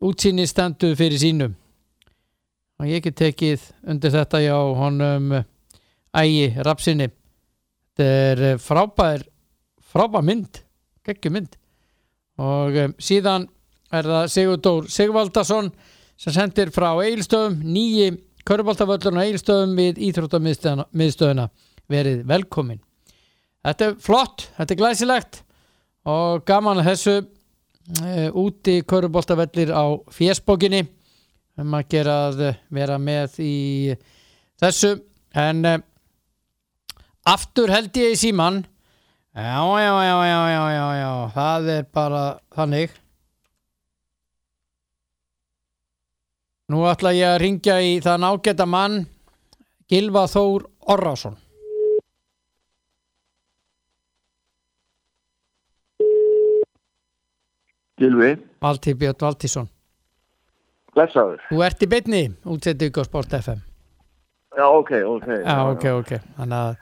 útsýni stendur fyrir sínum og ég get tekið undir þetta já honum Ægi Rapsinni þetta er eh, frábær frábær mynd geggjum mynd. Og um, síðan er það Sigurdór Sigvaldason sem sendir frá Eilstöðum nýji Köruboltavöllurinn á Egilstöðum við Íþróttamiðstöðuna verið velkomin Þetta er flott, þetta er glæsilegt og gaman þessu uh, úti Köruboltavellir á fjesbókinni um að gera að vera með í þessu. En uh, aftur held ég í síman já, já, já, já, já, já, já það er bara þannig. Nú ætla ég að ringja í þann ágæta mann Gilva Þór Orrásson. Gilvi, Valtí Björn Valtísson. blessaður. Þú ert í beinni, útsettu ykkur Sport FM. Já, ok, ok. Já, ok, ok. Þannig að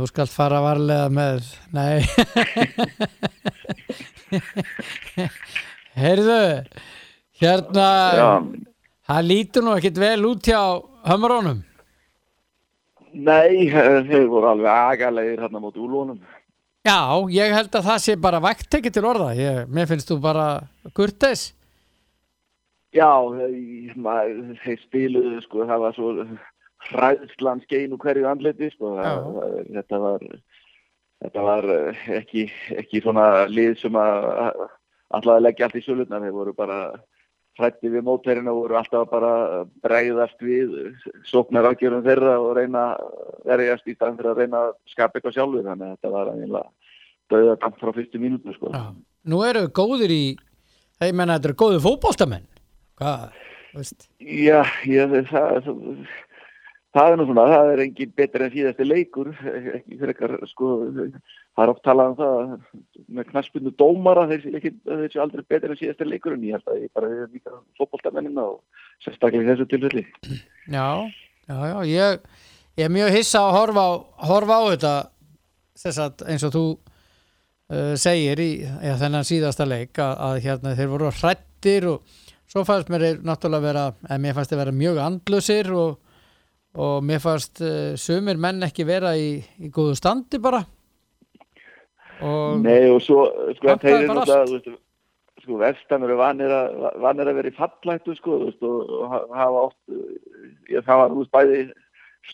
þú skalt fara varlega með, nei. Heyrðu, hérna, Já, það lítur nú ekkit vel út hjá hömrónum. nei, þeir voru alveg agalegir hérna móti úlunum. Já, ég held að það sé bara vægt ekki til orða. Ég, mér finnst þú bara kurteis. Já, þeir, maður, þeir spiluðu, sko, það var svo hræðslan skein úr hverju andliti, sko. Það, þetta var, þetta var eh, ekki, ekki svona lið sem að alltaf leggja allt í sölutna. Þeir voru bara hrætti við mótverðina voru alltaf bara bregðast við sóknar ágjörum þeirra og reyna að verjast í staðan fyrir að reyna að skapa eitthvað sjálfur. Þannig að þetta var einlega döða kamp frá fyrstu mínútu, sko. Já. Nú eru við góðir í, ég menna þetta eru góðir fótboltamenn. Hvað, þú veist? Já, ég, það, það, það er nú svona, það er engin betur en síðasti leikur, ekki fyrir ekkar, sko, það er oft talað um það með knaspundu dómara, þeir séu aldrei betur en síðasti leikur en ég held að ég bara er líka fótboltamennina og sérstaklega þessu tilfelli. Já, já, já, ég, ég er mjög hissa að horfa á, horfa á þetta þess að eins og þú uh, segir í ja, þennan síðasta leik að, að hérna þeir voru hrættir og svo fannst mér náttúrulega vera, eða mér fannst þeir vera mjög andlusir og, og mér fannst uh, sumir menn ekki vera í, í góðu standi bara og Nei og svo, sko, eru bara náttúrulega, sko, vestan eru vanir að, vanir að vera í fallættu, sko, veist, og, og ha- hafa oft, ég, það var, þú veist, bæði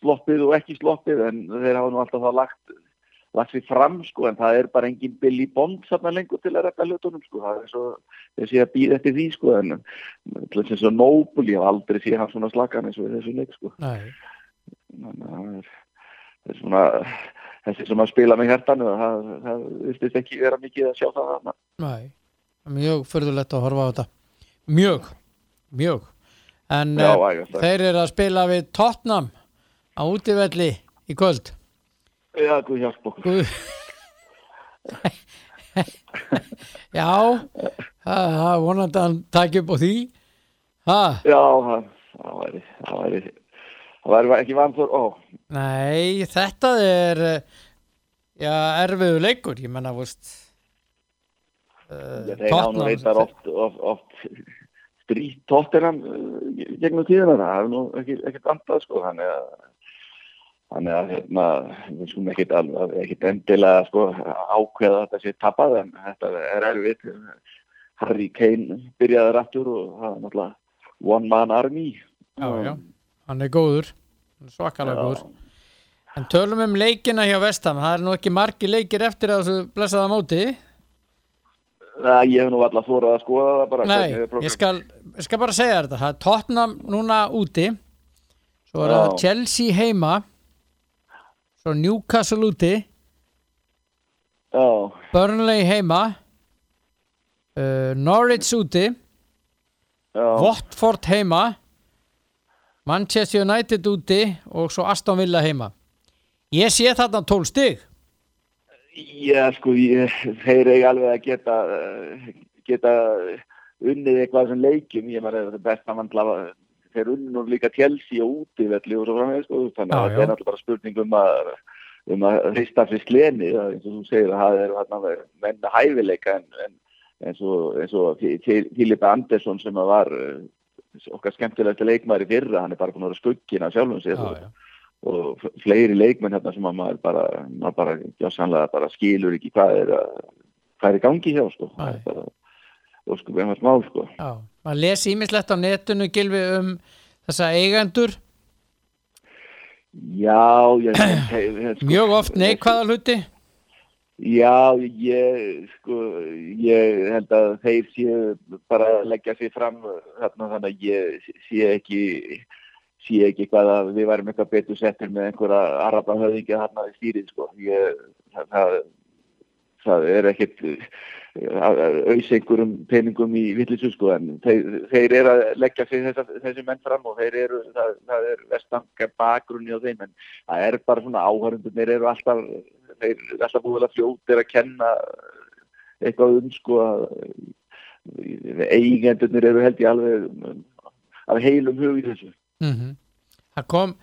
sloppið og ekki sloppið, en þeir hafa nú alltaf þá lagt, lagt sér fram, sko, en það er bara engin Billy Bond þarna lengur til að rekka hlutunum, sko, það er svo, þeir sé að býða eftir því, sko, en til þess að Noble, ég hef aldrei séð hann svona slakan eins og þessu leik, sko, nei, þannig að það er, það er svona, þessi sem að spila með hjartanu, það, það virtist ekki vera mikið að sjá það þarna. nei mjög fyrðulegt að horfa á þetta mjög, mjög en Já, uh, ægast þeir eru að spila við Tottenham á útivelli í kvöld Já, guð hjálp okkur. Já, það er vonandi að hann taki upp á því. Ha, Já, það væri, það væri, það væri ekki vanþór, ó, nei, þetta er eh, já, erfiðu leikur, ég menna, veist uh, þeir hafa nú reyndar oft, oft, oft strýtt tóttinan gegnum tíðina, það hefur nú ekkert andað, sko, þannig að, þannig að, hérna, við skulum ekkert alveg, ekkert endilega, sko, ákveða þetta sé tapað, en þetta er erfitt. Harry Kane byrjaði rættur og það er náttúrulega one man army. Já, já, hann er góður, svakalega góður. En tölum um leikina hjá Vestam, það er nú ekki margi leikir eftir að þessu blessaða móti. Það, ég hef nú alltaf þórað að skoða það bara. Nei, ég skal, ég skal bara segja þetta, það er Tottenham núna úti, svo er það. Chelsea heima, svo Newcastle úti, Já, Burnley heima, uh, Norwich úti, já. Watford heima, Manchester United úti og svo Aston Villa heima. Ég sé þarna 12 stig. Já, sko, ég, þeir eiga alveg að geta, geta unnið eitthvað sem leikjum, ég maður að mandla, þeir unnu líka tjelsi og útivelli og svo framvegð, sko, þannig að þetta er náttúrulega bara spurning um að, um að hrista fyrir það er eins og þú segir að það er hérna menn með hæfileika en, en eins og, og Filip Andersson sem var okkar skemmtilegasti leikmaður í fyrra, hann er bara búin að vera skuggina sjálfum sér og, já. og fleiri leikmenn hérna sem að maður bara, maður bara, já sannlega bara skilur ekki hvað er, að, hvað er í gangi hjá, sko. Það er bara, erum að smál, sko. Já, maður les ímislegt á netinu gilfi um þessa eigendur Já, ég, ég, sko, Mjög oft neikvæða hluti Já, ég, sko, ég held að þeir séu bara að leggja sér fram þarna þannig að ég sé ekki, sé ekki hvað að við værum eitthvað betur settir með einhverja araba höfðingja þarna í stýrið, sko. Ég, það, það, það er ekkert auðs einhverjum peningum í vittlisu, sko, en þeir, þeir eru að leggja þessa, þessi menn fram og þeir eru, það, það er vestangar bakgrunni á þeim, en það er bara svona áhörundum, þeir eru alltaf þeir er alltaf búin að fljóta að kenna eitthvað um sko að eigendunir eru held ég alveg af heilum hug í þessu. Mm -hmm. Það kom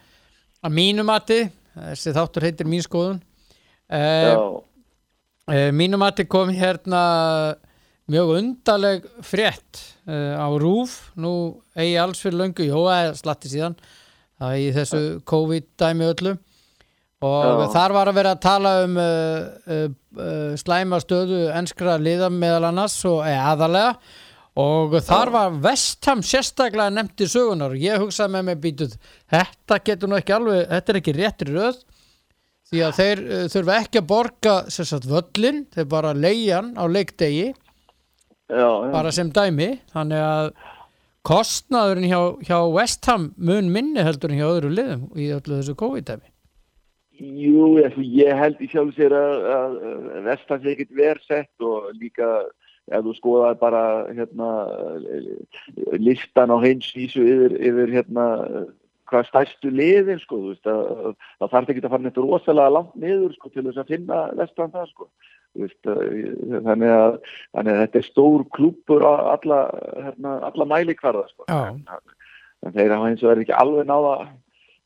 að mínu mati þessi þáttur heitir mín skoðun. Uh, uh, mínu mati kom hérna mjög undarleg frétt uh, á rúf nú eigi alls fyrir löngu, jó, eða slatti síðan það er í þessu COVID-dæmi öllu. Og Já. þar var að vera að tala um uh, uh, uh, slæma stöðu enskra liða meðal annars og aðalega og þar var Vestham sérstaklega nefnt í sögunar og ég hugsaði með mig býtuð þetta getur nú ekki alveg, þetta er ekki réttir röð því að þeir uh, þurfa ekki að borga sagt, völlin, þeir bara leiðan á leikdegi Já, bara sem dæmi. Þannig að kostnaðurinn hjá, hjá Vestham mun minni heldur en hjá öðru liðum í öllu þessu COVID-dæmi. Jú, ég held í sjálf sér að, að Vestans er ekkert verðsett og líka ef þú skoðaði bara hérna, listan á heimsvísu yfir, yfir hérna, hvað stærstu liðin sko, veist, að, það þarf ekki að fara nefnir rosalega langt niður sko, til þess að finna Vestan það sko. Veist, þannig, að, þannig að þetta er stór klúpur á alla, hérna, alla mælikvarða sko. en, en þeir hafa eins og verið ekki alveg náða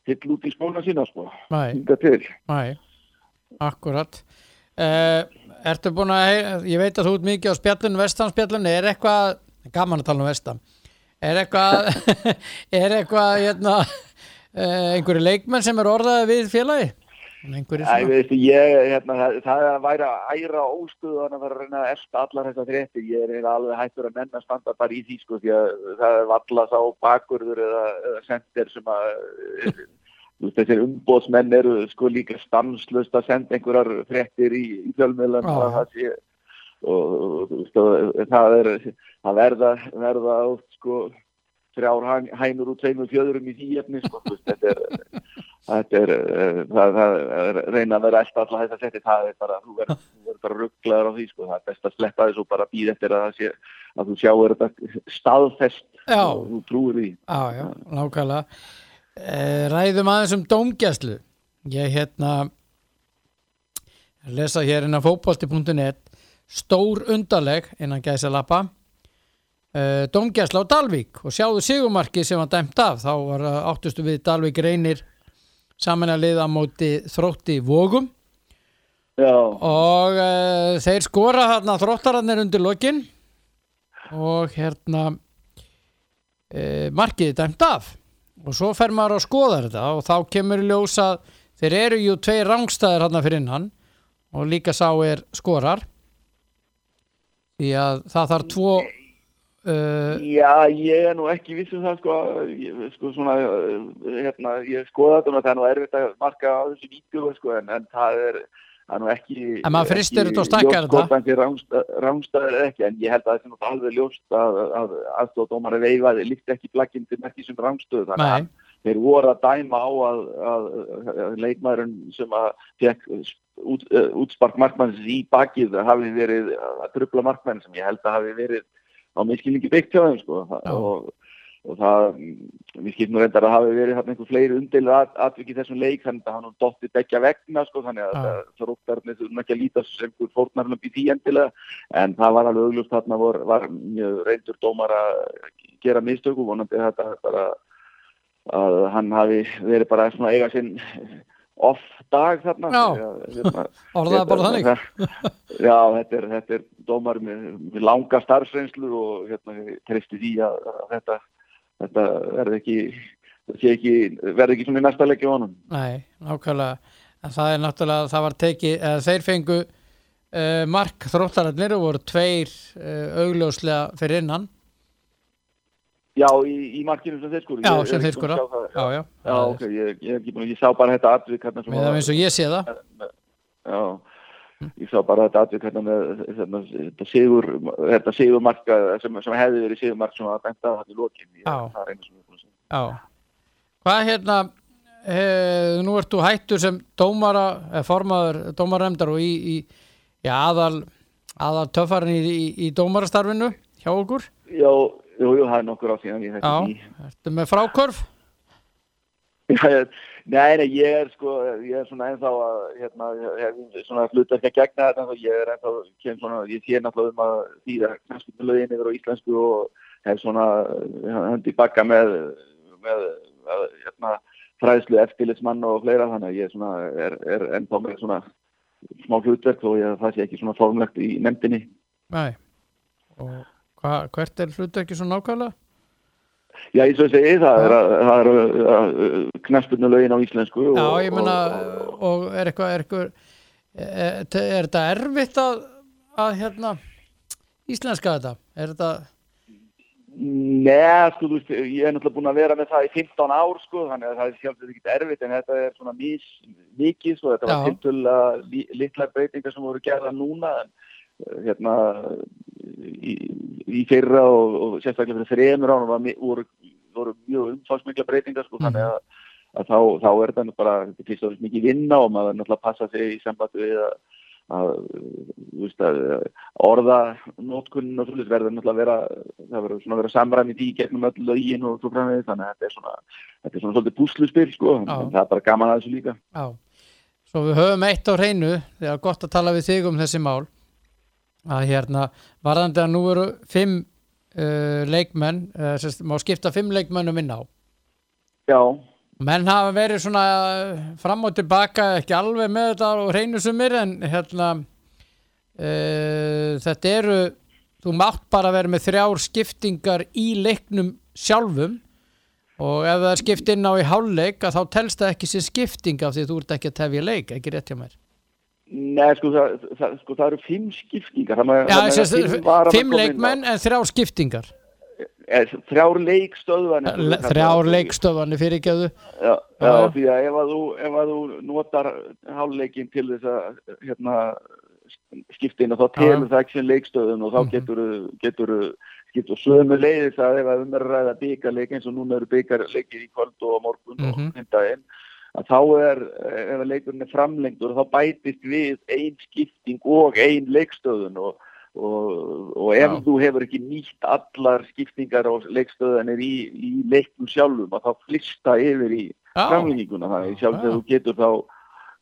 hill út í skóna sína sko hinga til Næ, akkurat uh, Ertu búin að, ég veit að þú ert mikið á spjallun, vestanspjallun, er eitthvað gaman að tala um vestan er eitthvað er eitthvað hérna, einhverju leikmenn sem er orðaði við félagi? Æ, veistu, ég, hérna, það, það er að æra óstuðan að vera að reyna að elda allar þessar fréttir, ég er alveg hættur að menna standa bara í því sko því að það er vallast á bakurður eða, eða sendir sem að þessir umbótsmenn eru sko líka stanslust að senda einhverjar fréttir í, í fjölmiðlan ah. og, og, og, og það er að verða, verða sko þrjár hænur og tveimur fjöðurum í því efni sko, þetta er þetta er, eh, það, það er reyna að vera alla þess að setja það er bara, þú verður bara rugglaður á því sko, það er best að sleppa þessu og bara býð eftir að, sé, að þú sjáur þetta staðfest já. og þú trúir því. Já, já, nákvæmlega. Eh, Ræðum aðeins um dómgæslu. Ég hérna lesa hér innan fókbalti.net stór undarleg innan gæsa lappa eh, dómgæsla á Dalvík. Og sjáðu sigumarki sem var dæmt af. Þá var áttustu við Dalvík reynir saman að liða á móti þrótti vógum Já. og uh, þeir skora hérna þróttararnir undir lokin. Og hérna uh, markiði dæmt af. Og svo fer maður að skoða þetta. Og þá kemur ljósa þeir eru ju tvei rángstæðir hérna fyrir innan. Og líka sá er skorar. Því að það þarf tvo Uh, Já, ég er nú ekki vissum það sko, ég, sko svona, hérna, ég skoða þetta og það er nú erfitt að marka á þessu vídeo sko, en, en það er, það er nú ekki En maður fristir þetta og stakkar þetta. Rángstæður er ekki, en ég held að það er alveg ljóst að, að aðstofdómar er veifaði, líkt ekki blakkinn til merkið sem rángstöðu, þannig að þeir voru að dæma á að, að, að leikmæðurinn sem að fekk út, uh, útspark markmanns í bakið hafi verið að trubla markmann sem ég held að hafi verið á miskilningi byggt hjá þeim sko. Og, og það, við skipnum reyndar að hafi verið hérna einhver fleiri undeilu at, atvikið þessum leik þannig að hann dótti begja vegna sko þannig að það óttarnir þurfum ekki að líta sem einhver fórnarlömp í því endilega en það var alveg auglust þarna vor, var mjög reyndur dómar að gera mistöku vonandi þetta bara að hann hafi verið bara svona eiga sinn off dag þarna. Hérna, orðaði bara þannig. Já, þetta er, þetta er dómar með, með langa starfsreynslu og hérna, trefti því að, að þetta, þetta verði ekki, verði ekki svona í næsta leiki á honum. Nei, nákvæmlega. En það er náttúrulega, það var tekið þeir fengu uh, mark þróttararnir og voru tveir uh, augljóslega fyrir innan Já, í, í markinu sem þeir skóru. Já, sem þeir skóra. Já, já. Já, ok, ég, ég að, ég sá bara þetta atvik hérna Með það eins og ég sé það. Já, ég sá bara þetta atvik hérna með hérna, þetta sigur, þetta sigur marka sem, sem hefði verið sigur mark sem að benda það í lokin. Ég, Já. Það er einu sem ég búin að segja. Já. Hvað hérna, e, nú ert þú hættur sem dómara, eða formaður dómaremdar og í, í já, aðal, aðal töffarin í, í, í dómarastarfinu hjá okkur. Já, jú, jú, það er nokkur á síðan ég hætti Já, því. ertu með frákörf? Já, Nei, nei, ég er sko, ég er svona ennþá að, hérna, svona hlutverk að gegna þetta, ég er ennþá, kem svona, ég sé náttúrulega um að þýða knæspilulögin yfir á íslensku og hef svona höndi bakka með, með, hérna, fræðslu eftirlitsmann og fleira, þannig að ég svona, er, er ennþá með svona smá hlutverk og ég, það sé ekki svona formlegt í nefndinni. Nei. Og hva, hvert er hlutu ekki svo nákvæmlega? Já, eins og segi, það er, er, er knæspilulögin á íslensku. og- Já, ég meina, og- og er eitthvað, er eitthvað, er, er þetta erfitt að, að hérna, íslenska þetta? Er þetta, Nei, sko, þú veist, ég er náttúrulega búin að vera með það í 15 ár, sko, þannig að það er sjálfsögðu ekki erfitt, en þetta er svona mis, mikið, sko, þetta var Já. tiltölu li, litla breytingar sem voru gerða núna, en hérna, í, í fyrra og, og sérstaklega fyrir þremur ánum voru, voru mjög umfangsmikla breytingar, sko, þannig að, að þá, þá er nú bara, fyrst og fremst mikið vinna og maður er náttúrulega að passa sig í sambandi við að, að, að orða nótkunnin og svolítið verður náttúrulega að vera, það vera samræmið í gegnum öll lögin og svo framvegis, þannig að þetta er svona, þetta er svona svolítið púsluspil, sko, en það er bara gaman að þessu líka. já, svo við höfum eitt á hreinu, þegar gott að tala við þig um þessi mál, að hérna, varðandi að nú eru fimm uh, leikmenn, uh, sérst, má skipta fimm leikmennum inn á. Já, Menn hafa verið svona uh, fram og tilbaka, ekki alveg með þetta og hreinu sumir en hérna uh, þetta eru þú mátt bara vera með þrjár skiptingar í leiknum sjálfum og ef það er skipt inn á í hálfleik þá telst það ekki sem skipting af því þú ert ekki að tefja leik, ekki rétt hjá mér Nei, sko það, það, sko, það eru fimm skiptingar. Það, Já, það, sérst, fimm leikmenn en þrjár skiptingar Þrjár leikstöðvanir. Le, þrjár leikstöfanir fyrirgjöðu Já, já, Já. því að ef að þú, ef að þú notar hálfleikin til þess að hérna, skipta inn og þá telur það ekki sem leikstöðun og þá Mhm. getur getur skipt og sömu leiðis að ef að um er að ræða byggarleik eins og núna eru byggarleikir í kvöld og morgun Mhm. og hindaginn að þá er, ef að leikurinn er framlengdur þá bætist við ein skipting og ein leikstöðun og, og, og ef Já. þú hefur ekki nýtt allar skiptingar og leikstöðanir í, í leiknum sjálfum að þá flista yfir í Já, framlenginguna þannig sjálf Já. þegar þú getur þá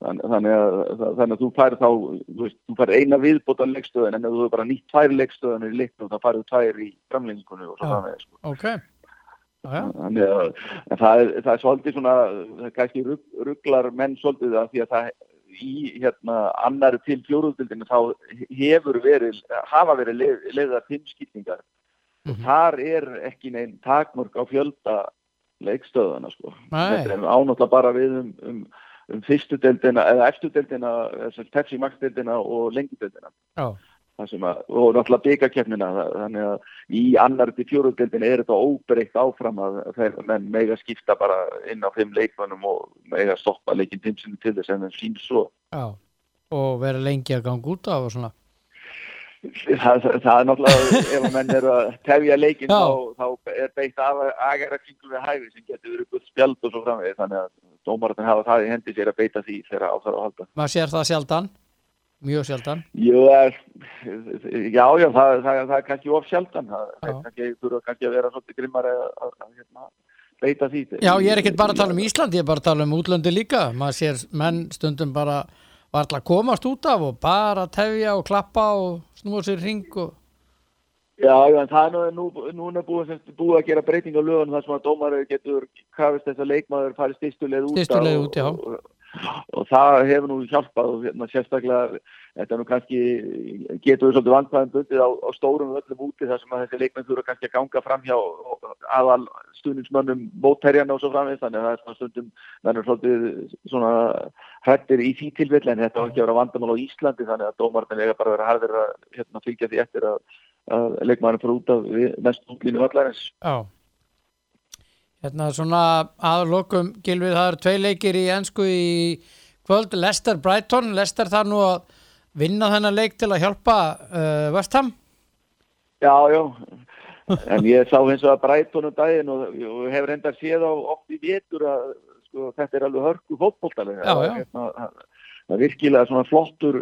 þannig þannig að, þannig að þú fær þá þú, veist, þú fær eina viðbóta leikstöðan en ef þú bara nýtt tvær leikstöðanir í leiknum þá færðu tvær í framlengingunni og svo Já. framvegis sko. ok. Þannig að það, er, það er svolítið svona það er kannski rugg, rugglar menn svolítið að því að það í hérna annari til fjóruðbildinu þá hefur verið hafa verið leið, leiðar fimmskiptingar og Mhm. þar er ekki neinn takmörk á fjölda leikstöðana sko. Þetta er ánáttúrulega bara við um, um, um fyrstu deildina eða efstu deildina, Pepsi Max deildina og lengi deildina. já. Það að, og náttúrulega byggarkeppnina, það- þannig að í annar til fjóruðdeildina er þetta óbreykt áfram að þeir menn mega skipta bara inn á fimm leikmannum og mega stoppa leikinn fimm sinni til þess en þeim sín svo. já og vera lengi að ganga út af og svona Það, það, það er náttúrulega, ef að menn eru að tefja leikinn Já. þá, þá er beitt af agara kringum við hæfi sem getur verið gutt spjald og svo framvegið þannig að dómararnir hafa það í hendi sér að beita því þegar á þarf að halda. maður sér það sjaldan mjög sjaldan já, já, það, það, það er kannski of sjaldan, það er kannski, kannski að vera svolítið grimmar að, að, að hérna, beita því. Já, ég er ekkert bara að tala um Ísland, ég er bara að tala um útlöndi líka. Maður sér menn stundum bara varla að komast út af og bara tefja og klappa og snúa sér hring og... Já, já, en það er nú, nú, núna búið, búið að gera breyting á lögunum þar sem að dómarur getur krafist þess að leikmaður farið styrstuleið út. Út. Og, og það hefur nú hjálpað og hérna, sérstaklega, þetta nú kannski, getur við svolítið vandkvæðum bundið á, á stórum öllum úti þar sem að þessi leikmenn þurfa kannski að ganga fram hjá aðal stuðningsmönnum mótherjana og svo framvegis, þannig að það er svona stundum verður svolítið svona hrættir í því tilfelli en þetta var ekki að vera vandamál á Íslandi þannig að dómarnir eiga bara að vera harðir að hérna, fylgja því eftir að, að leikmæðurinn fyrir út af næstu útlínu vallarins. Já, Hérna svona aðlokum Gilvið, það eru tvei leikir í ennsku í kvöld, Leicester Brighton Leicester þarf nú að vinna þennan leik til að hjálpa uh, West Ham. Já, já, en ég sá eins og að Brighton um daginn og, og hefur enda séð á oft í vétur að sko, þetta er alveg hörku já. Hérna, það er virkilega svona flottur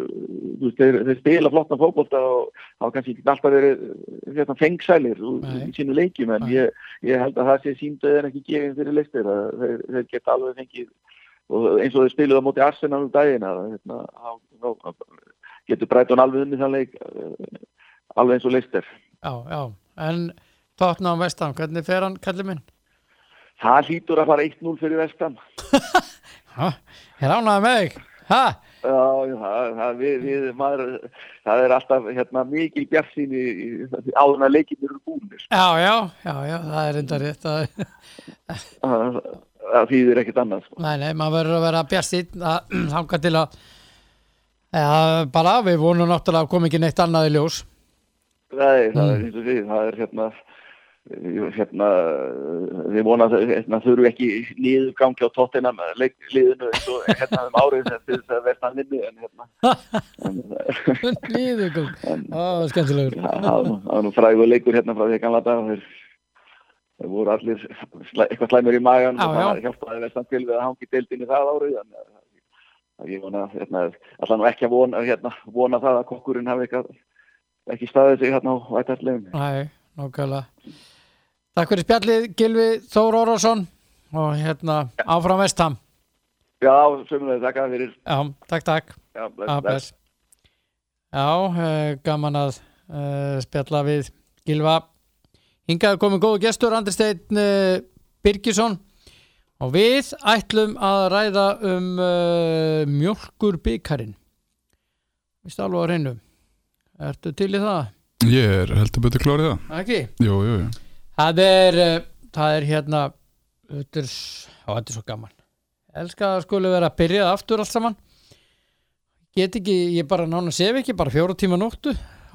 veist, þeir, þeir spila flottan fótbolta og hafa kannski ekki alltaf verið hérna, fengsælir í sínu leikjum en ég, ég held að það sé síndið en ekki gefin fyrir listir að þeir, þeir geta alveg fengið og eins og þeir spiluðu á móti Arsenal um daginn að hérna, á- á- getur Brighton alveg unnið þann leik eh, alveg eins og listir Já, já, en Tottenham West Ham, hvernig fer hann, kallið minn? Það hlýtur að fara 1-0 fyrir vestam Ha, er ánægði með þig? Ha? Já, já, það, við, við, maður, það er alltaf hérna, mikil bjartsýni áðurna leikinn eru búinir. Já, já, já, já, það er enda rétt að, Það, það þýðir ekkert annað. Sko. Nei, nei, maður verður að vera bjartstýn að hanga til að Já, bara við vonum náttúrulega að koma ekki neitt annað í ljós Nei, það er Mm. það er hérna, hérna, við vonum að hérna, þurfu ekki niðurgangi á tóttina með leikliðinu eins og hérna um árið til þess að verða en hérna, Líðugum, en ó, skemmtilegur. Það var nú- frægur leikur hérna frá því gamla dag þeir, þeir voru allir slæ, eitthvað slæmur í magan og það hjálpaði vestan til við að hangi deildinni það árið að- að ég vona hérna, allan ekki að vona, hérna, vona það að kokkurinn hafi ekki staðið sig hérna á vætarlegum Nei, nákvæmlega Takk fyrir spjallið Gilvi Þór Órásson og hérna áfram Vestham. Já, sömulega þakka fyrir. Já, takk, takk. Já, bless, bless. Já, uh, gaman að uh, spjalla við Gilva Hingað komið góðu gestur Andri Steinn uh, Birgisson. Og við ætlum að ræða um uh, mjölkur byggarinn Vist alveg á hreinu? Ertu til í það? Ég er heldur betur klárið það. Ekki? Jú, jú, jú Það er, uh, það er hérna s- á, þetta er svo gaman. Elska að skuli vera að byrja aftur allt saman. Get ekki, ég bara nána sef ekki bara fjóra tíma nóttu.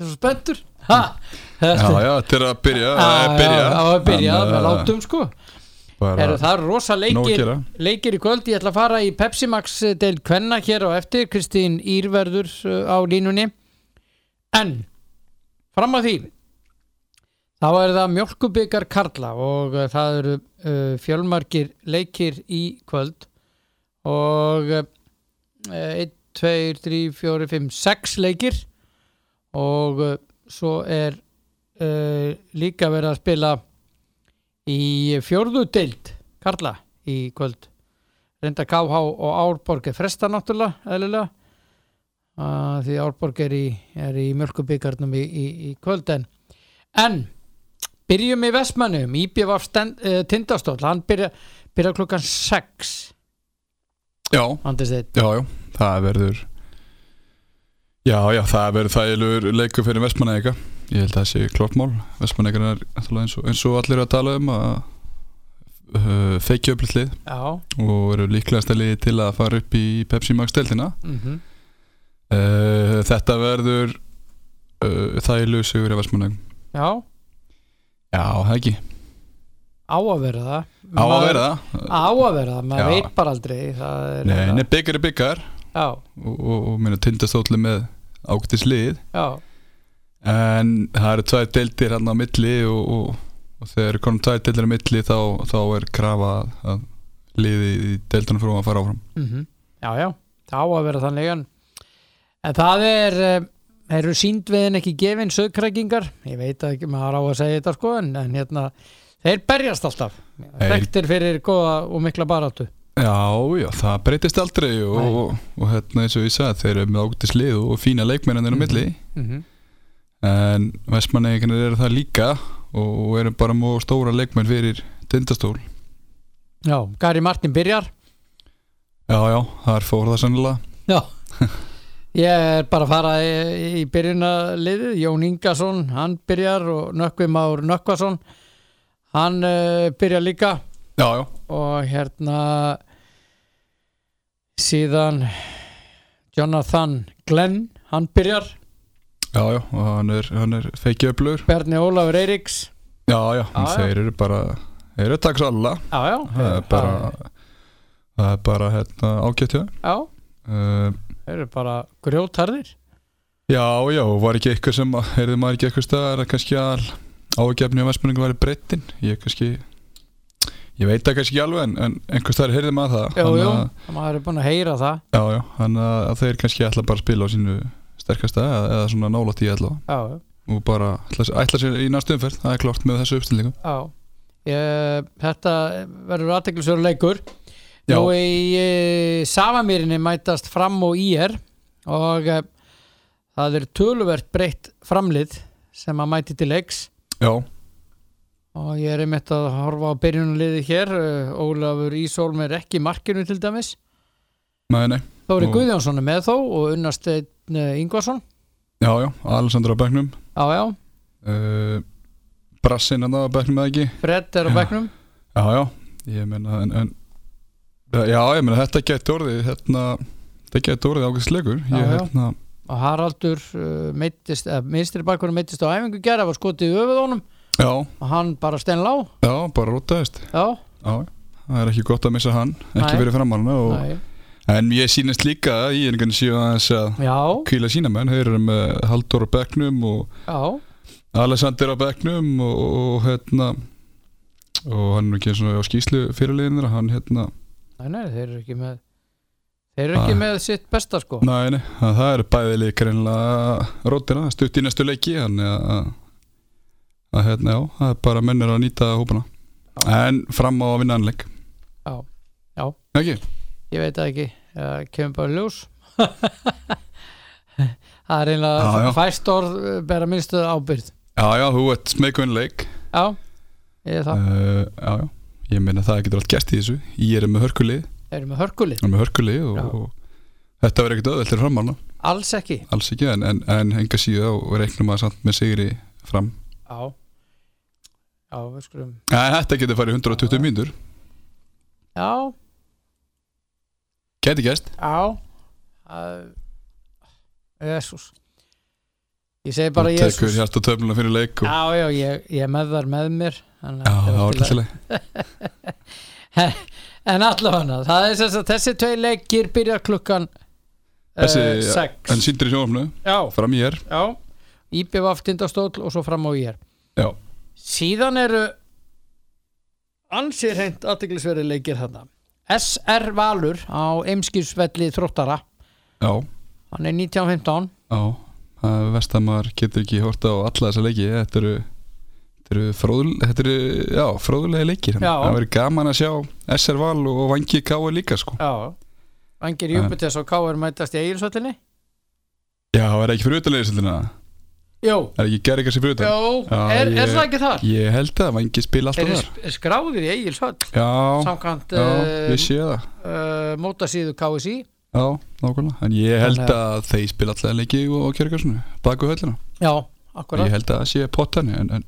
Ég er svo spenntur. Ha, Já, já, er að byrja Já, að byrja. að byrja eh, látum sko. Heru, það er rosa að leikir leikir í kvöld, ég ætla að fara í Pepsi Max del Kvenna hér á eftir. Kristín Írverður á línunni. En fram að því þá er það mjölkubikar Karla og uh, það eru uh, fjölmarkir leikir í kvöld og uh, 1, 2, 3, 4, 5 6 leikir og uh, svo er líka verið að spila í fjórðu deild Karla í kvöld. Reynda KH og Árborg er fresta náttúrulega, eðlilega því Árborg er í, í mjölkubíkarnum í, í, í kvöld en, en byrjum í Vestmannum Íbjöf uh, Tindastóll. Hann byrja, byrja klukkan 6 Já, já, já, það verður Já, já, það verður þægilegur leikur fyrir Vestmanneika Ég held að það sé klart mál. Vestmanneikar er eins og, eins og allir að tala um að uh, feikja upp lið Já, og eru líklegast að liði til að fara upp í Pepsi Max deltina mm uh, Þetta verður þægilegu sigur í Vestmanneik já Já, það ekki. Á að vera það. Á að vera það. Á að vera það, maður veit bara aldrei Nei, nei, byggar er byggar og, og, og minna tindastóli með ágætis lið já, en það eru tvær deildir hann á milli og, og, þegar konum tvær deildir á milli þá, þá er krafa að, liði í deildunum fyrir að fara áfram. Mm já, já. Það á að vera þannig en, en það er eh, eru síndviðin ekki gefin sögkrækingar ég veit að maður á að segja þetta sko en, en hérna, þeir berjast alltaf. Þekktir fyrir góða og mikla baráttu. Já, já, það breytist aldrei og, og, og hérna eins og ég sagði þeir eru með ágætis lið og fína leikmennir á milli. Mm -hmm. en vestmanneginir eru það líka og eru bara mjög stóra leikmenn fyrir tindastól. Já, Gary Martin byrjar. Já, já, það er fór það sannilega já ég er bara að fara í, í byrjunaliðið Jón Ingason, hann byrjar og Nökkvi Már Nökkvason hann uh, byrjar líka. Já, já, og hérna síðan Jonathan Glenn hann byrjar, já, já og hann er, hann er feikið öflur Berni Ólafur Eiríks. Já, já, Já, já. þeir eru bara þeir eru takks alla já, já, það er bara það er bara hérna, ágætt hjá þeim. já, uh, þeir eru bara grjótarðir Já, já, var ekki eitthvað sem heyrði maður ekki eitthvað staðar að kannski að ágefni á vestmenningu væri breyttin ég kannski ég veit það kannski ekki alveg en, en einhver staðar heyrði maður það. Jú, jú, að- maður er búin að heyra það. Já, já, þannig að, þeir kannski ætla bara að spila á sínu sterkasta eða, svona nálátt í allavega. Já, já. Og bara ætla, ætla sér í næstu umferð það er klart með þessu uppstillingu Já, ég, þetta verður aðteklisverður leikur. Nú í e, Savamýrinni mætast fram og ír og e, það er töluvert breytt framlið sem að mæti til leiks Já, og ég er einmitt að horfa á byrjunarliði hér e, Ólafur Ísólm er ekki í markinu til dæmis. Nei, nei. Þóri Og- Guðjónsson er með þó og Unnasteinn Ingvarsson. Já, já, Alessandra á bekknum. Já, já, uh, Brassin að það á bekknum eða ekki? Fred er á Já. bekknum. Já, já, ég meina en, en, Já, ég meina þetta geti orðið hérna, þetta geti orðið já. hérna, og Haraldur uh, meittist, eða minnstri bakkurinn meittist á æfingu gera, var skotið í öfuð honum. Já, og hann bara steinlá. Já, bara Já, það er ekki gott að missa hann ekki Nei. fyrir framanna og, En ég sýnist líka í einhvern séu aðeins að kvíla sína menn. Þeir eru með Halldór á bekknum og já. Alexander á bekknum og, og hérna og hann er ekki eins og skýslu fyrirliðinir hann hérna, Nei, nei, þeir eru ekki með þeir eru ekki Ah. með sitt besta sko. Nei, nei að það eru bæði líka reynilega rótina, stutt í næstu leiki þannig að, að hérna, já, það er bara mennir að nýta hópana en fram á að vinna annleik Já, já. ekki, Ég veit það ekki, kemur bara ljós. Það er einlega fæst orð uh, bera minnstu ábyrð já, já, þú ert smekun leik. Já, ég er það. Uh, já, já, ég meina það getur allt gæst í þessu. Ég er með hörkulið, Þeir eru með hörkulið, ég er með hörkulið og, Já. og þetta verður ekkert öðvöld til framanna alls ekki. Alls ekki, en, en, en enga síða og reiknum að samt með sigri fram. Já. Já, við skulum Nei, þetta getur farið 120 mínútur. Já, Gæti gæst já. Jésús Ég segi bara Þú tekur og töfluna fyrir leik og... Já, já, ég, ég er með mér Já, að það var er allt í alltaf. En allavega, það er þess að þessi tvei leikir byrja klukkan Þessi, uh, sex. En síndir í sjónumnu, Já, fram í er já. IBVF tindastóll og svo fram á ég Já, Síðan eru ansið hreint aðteglisverið leikir þarna. SR Valur á Eimskipsvelli þróttara. Já, hann er 1915 já. er að maður getur ekki horta á alla þessa leiki. Þetta eru Þetta eru, fróðul, þetta eru já, fróðulega leikir. Já. Það verður gaman að sjá SR Val og Vangi K.A. líka sko. Vangir Júpiters og K.R. mætast í Egilsvöllinni Já, það er ekki fyrir utanlegisildina Jó, Það er ekki gerðið sér fyrir utan? Jó, er, er það ekki þar? Ég held að Vangi Þeir alltaf þar. eru skráðir í Egilsvöll Já, samkvæmt já, uh, ég sé það. uh, mótasíðu KSI Já, nákvæmlega. En ég held Þannig að þeir spila alltaf leiki og kjörgarsunu Baku höllina. Já, akkurat. Ég held að það sé pottan en, en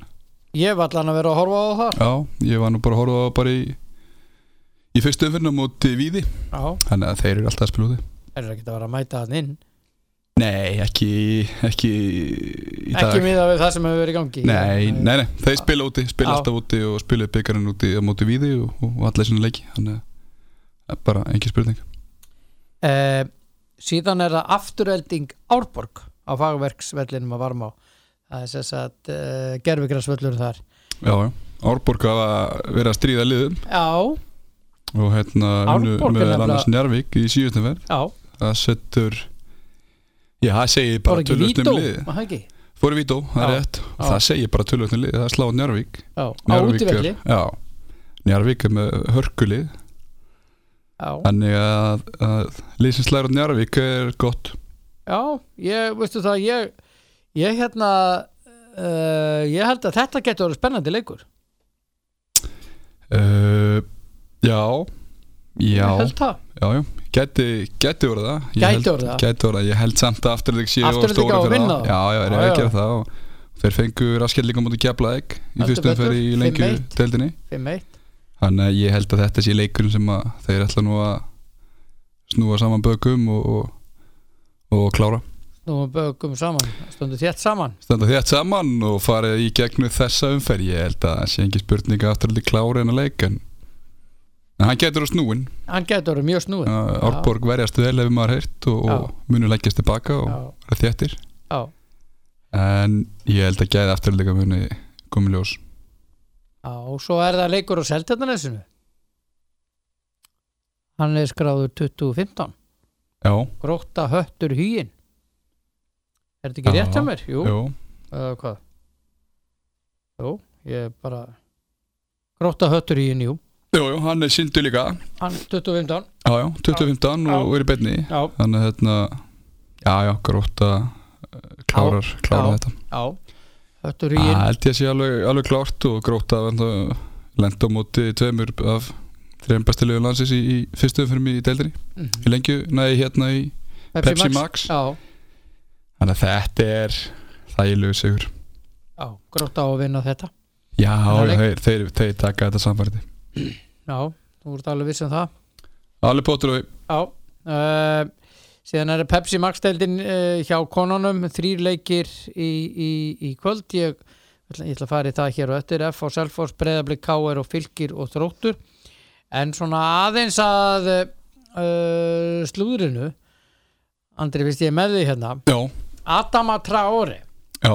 Ég var allan að vera að horfa á það. Já, ég var nú bara að horfa á bara í Í fyrstu umfyrna móti Víði. Já, Þannig að þeir eru alltaf að spila úti. Er ekki að vera að mæta hann inn. Nei, ekki, ekki í dag. Ekki miða við það sem hefur verið í gangi. Nei, nei, nei, þeir spila úti, spila Já. alltaf úti og spila byggarinn úti á móti Víði og, og Eh, Síðan er það afturölding Árborg á fagverksvellinum að varma á. Það er þess að uh, gerfigrasvöllur þar. Já, Árborg hafa verið að stríða liðum. Já, og hérna Árborg með nefnilega- annars Njarvík í síðustum verð það setur já, það segir bara vító? lið fóru vító, það er rétt. já. það segir bara tölvöldnum lið, það er sláð Njarvík Já, á er, já, Njarvík er með hörkulið Já, þannig að, að liðsinslæður á Njarvík er gott. Já, ég, veistu það ég, ég hérna uh, ég held að þetta getur verið spennandi leikur. Uh, já já, Ég já, já. Geti, geti voru það. Ég held- orðið það. gæti voru það, ég held samt að afturleik Afturelding stóri á að vinna já, já, þeir Já, eru að gera það og þeir fengu raskjaldlíka mútið Keflavík í fyrstum fyrir í lengju 5-1. deildinni. 5-1 þannig að ég held að þetta sé leikurinn sem að þeir ætla nú að snúa saman bökum og, og, og klára. Snúum bögum saman stundu þétt saman. Standa þétt saman og farið í gegnu þessa umferð. Ég held að það sé ekki spurninga afturhaldi klári en að leik en, hann getur á snúin hann getur verið mjög snúið uh, Árborg verjast vel ef maður heyrt og, og munur leggjast tilbaka og þéttir. En ég held að gæði afturhaldi muni komið ljós Já, og svo er það leikur á Seltjarnanesinu hann er skráður 2015 já, gróta höttur hýin er þetta ekki Já. rétt hjá mér? Jú, eða hvað? Jú, ég er bara gróta höttur hýin, jú. Jú, jú, hann er syndu líka. Hann 2015 já, já, 2015 Já. og er í beinni. Já, þannig að hérna já, já, gróta eh, klárar, klárar Já. Þetta já, höttur Það hýin held ég að sé alveg, alveg klárt og gróta lenda á móti tveimur af þreim bestilegu landsins í, í fyrstu umfyrum í deildinni. Mhm. í lengju, nei hérna í Pepsi Max. já, þannig að þetta er þægilegu sigur. Já, gróta á að vinna þetta. Já, að- þeir, þeir, þeir taka þetta samfærdi já, þú ert alveg viss um það. Alveg potur og Já uh, síðan er Pepsi Max deildin uh, hjá konunum þrýr leikir í, í, í kvöld. Ég, ég ætla að fara í það hér og eftir. F og Selfors, Breiðablik, K.R. og Fylkir og Þróttur. En svona aðeins að uh, slúðrinu. Andri, vist ég með því hérna? Já, Adama Traore. Já,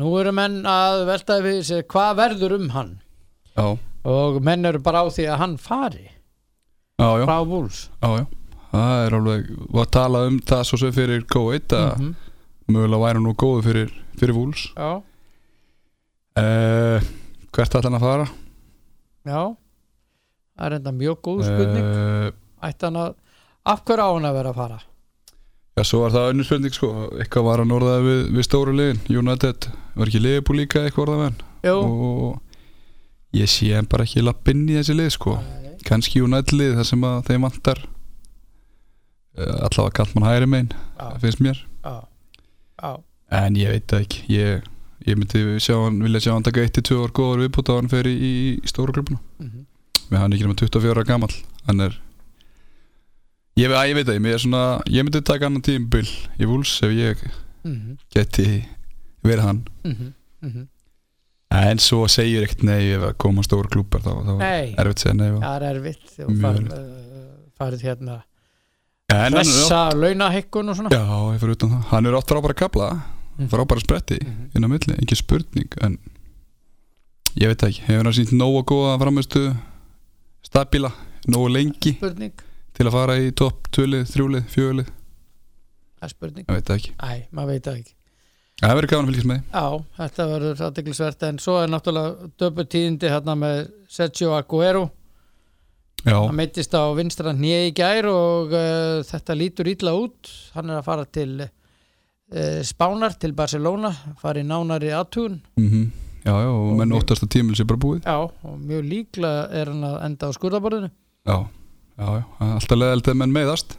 nú eru menn að velta við sér hvað verður um hann? Já. Og menn eru bara á því að hann fari. Frá Wolves. Já, já það er alveg, var að tala um það svo sem fyrir Go1 að Mhm. mögulega væri nú góðu fyrir, fyrir Wolves. Já, uh, hvert ætla hann að fara? Já. Það er enda mjög góð spurning. Uh, ætti hann að af hverju á hann að vera að fara? Já, svo var það önnur spurning sko. Eitthvað var hann orðað við, við stóru liðin. United, var ekki Liverpool líka eitthvað orðað við hann? Og ég sé hann bara ekki lappinn í þessi lið sko. Kannski United lið þar sem að þeim vantar allavega kallt mann hægri megin finnst mér, já, já, en ég veit það ekki. Ég, ég myndi sjá hann vilja sjá hann taka 1-2 ár góður viðbútt á hann fer í, í, stóru klubuna mhm, með hann ekki nema 24 ára gamall. Hann er ég, að, ég veit það, ég, svona, ég myndi taka annan tímbil í vúls ef ég mhm, geti verið hann. Mhm, mhm. en svo segir ekkert nei ef að koma stór klúpar þá, þá Nei. er erfitt segja nei það er erfitt. Erfitt. uh, farið hérna pressa launahekkun og svona. Já, ég fyrir utan það. Hann er átt frábæra kapla Mhm. frábæra spretti Mhm. inn á milli, ekki spurning en ég veit ekki. Hefur hann sínt nógu góða framistu stabíla, nógu lengi spurning, til að fara í topp 2-lið, 3-lið, 4-lið það er spurning. Ég veit ekki, Æ, maður veit það ekki. Það verður gaman að fylgjast með. Já, þetta verður aðdeglisvert en svo er náttúrulega döpu tíðindi hérna með Sergio Aguero hann meittist á vinstra hnið í gær og uh, þetta lítur ítla út. Hann er að fara til uh, Spánar, til Barcelona fara í nánari aðtugun mm já, já, og menn Og- óttast að tímil sé bara búið. Já, og mjög líklega er hann að enda á skurðaborðinu já, já, já, alltaf leðalt að menn meiðast.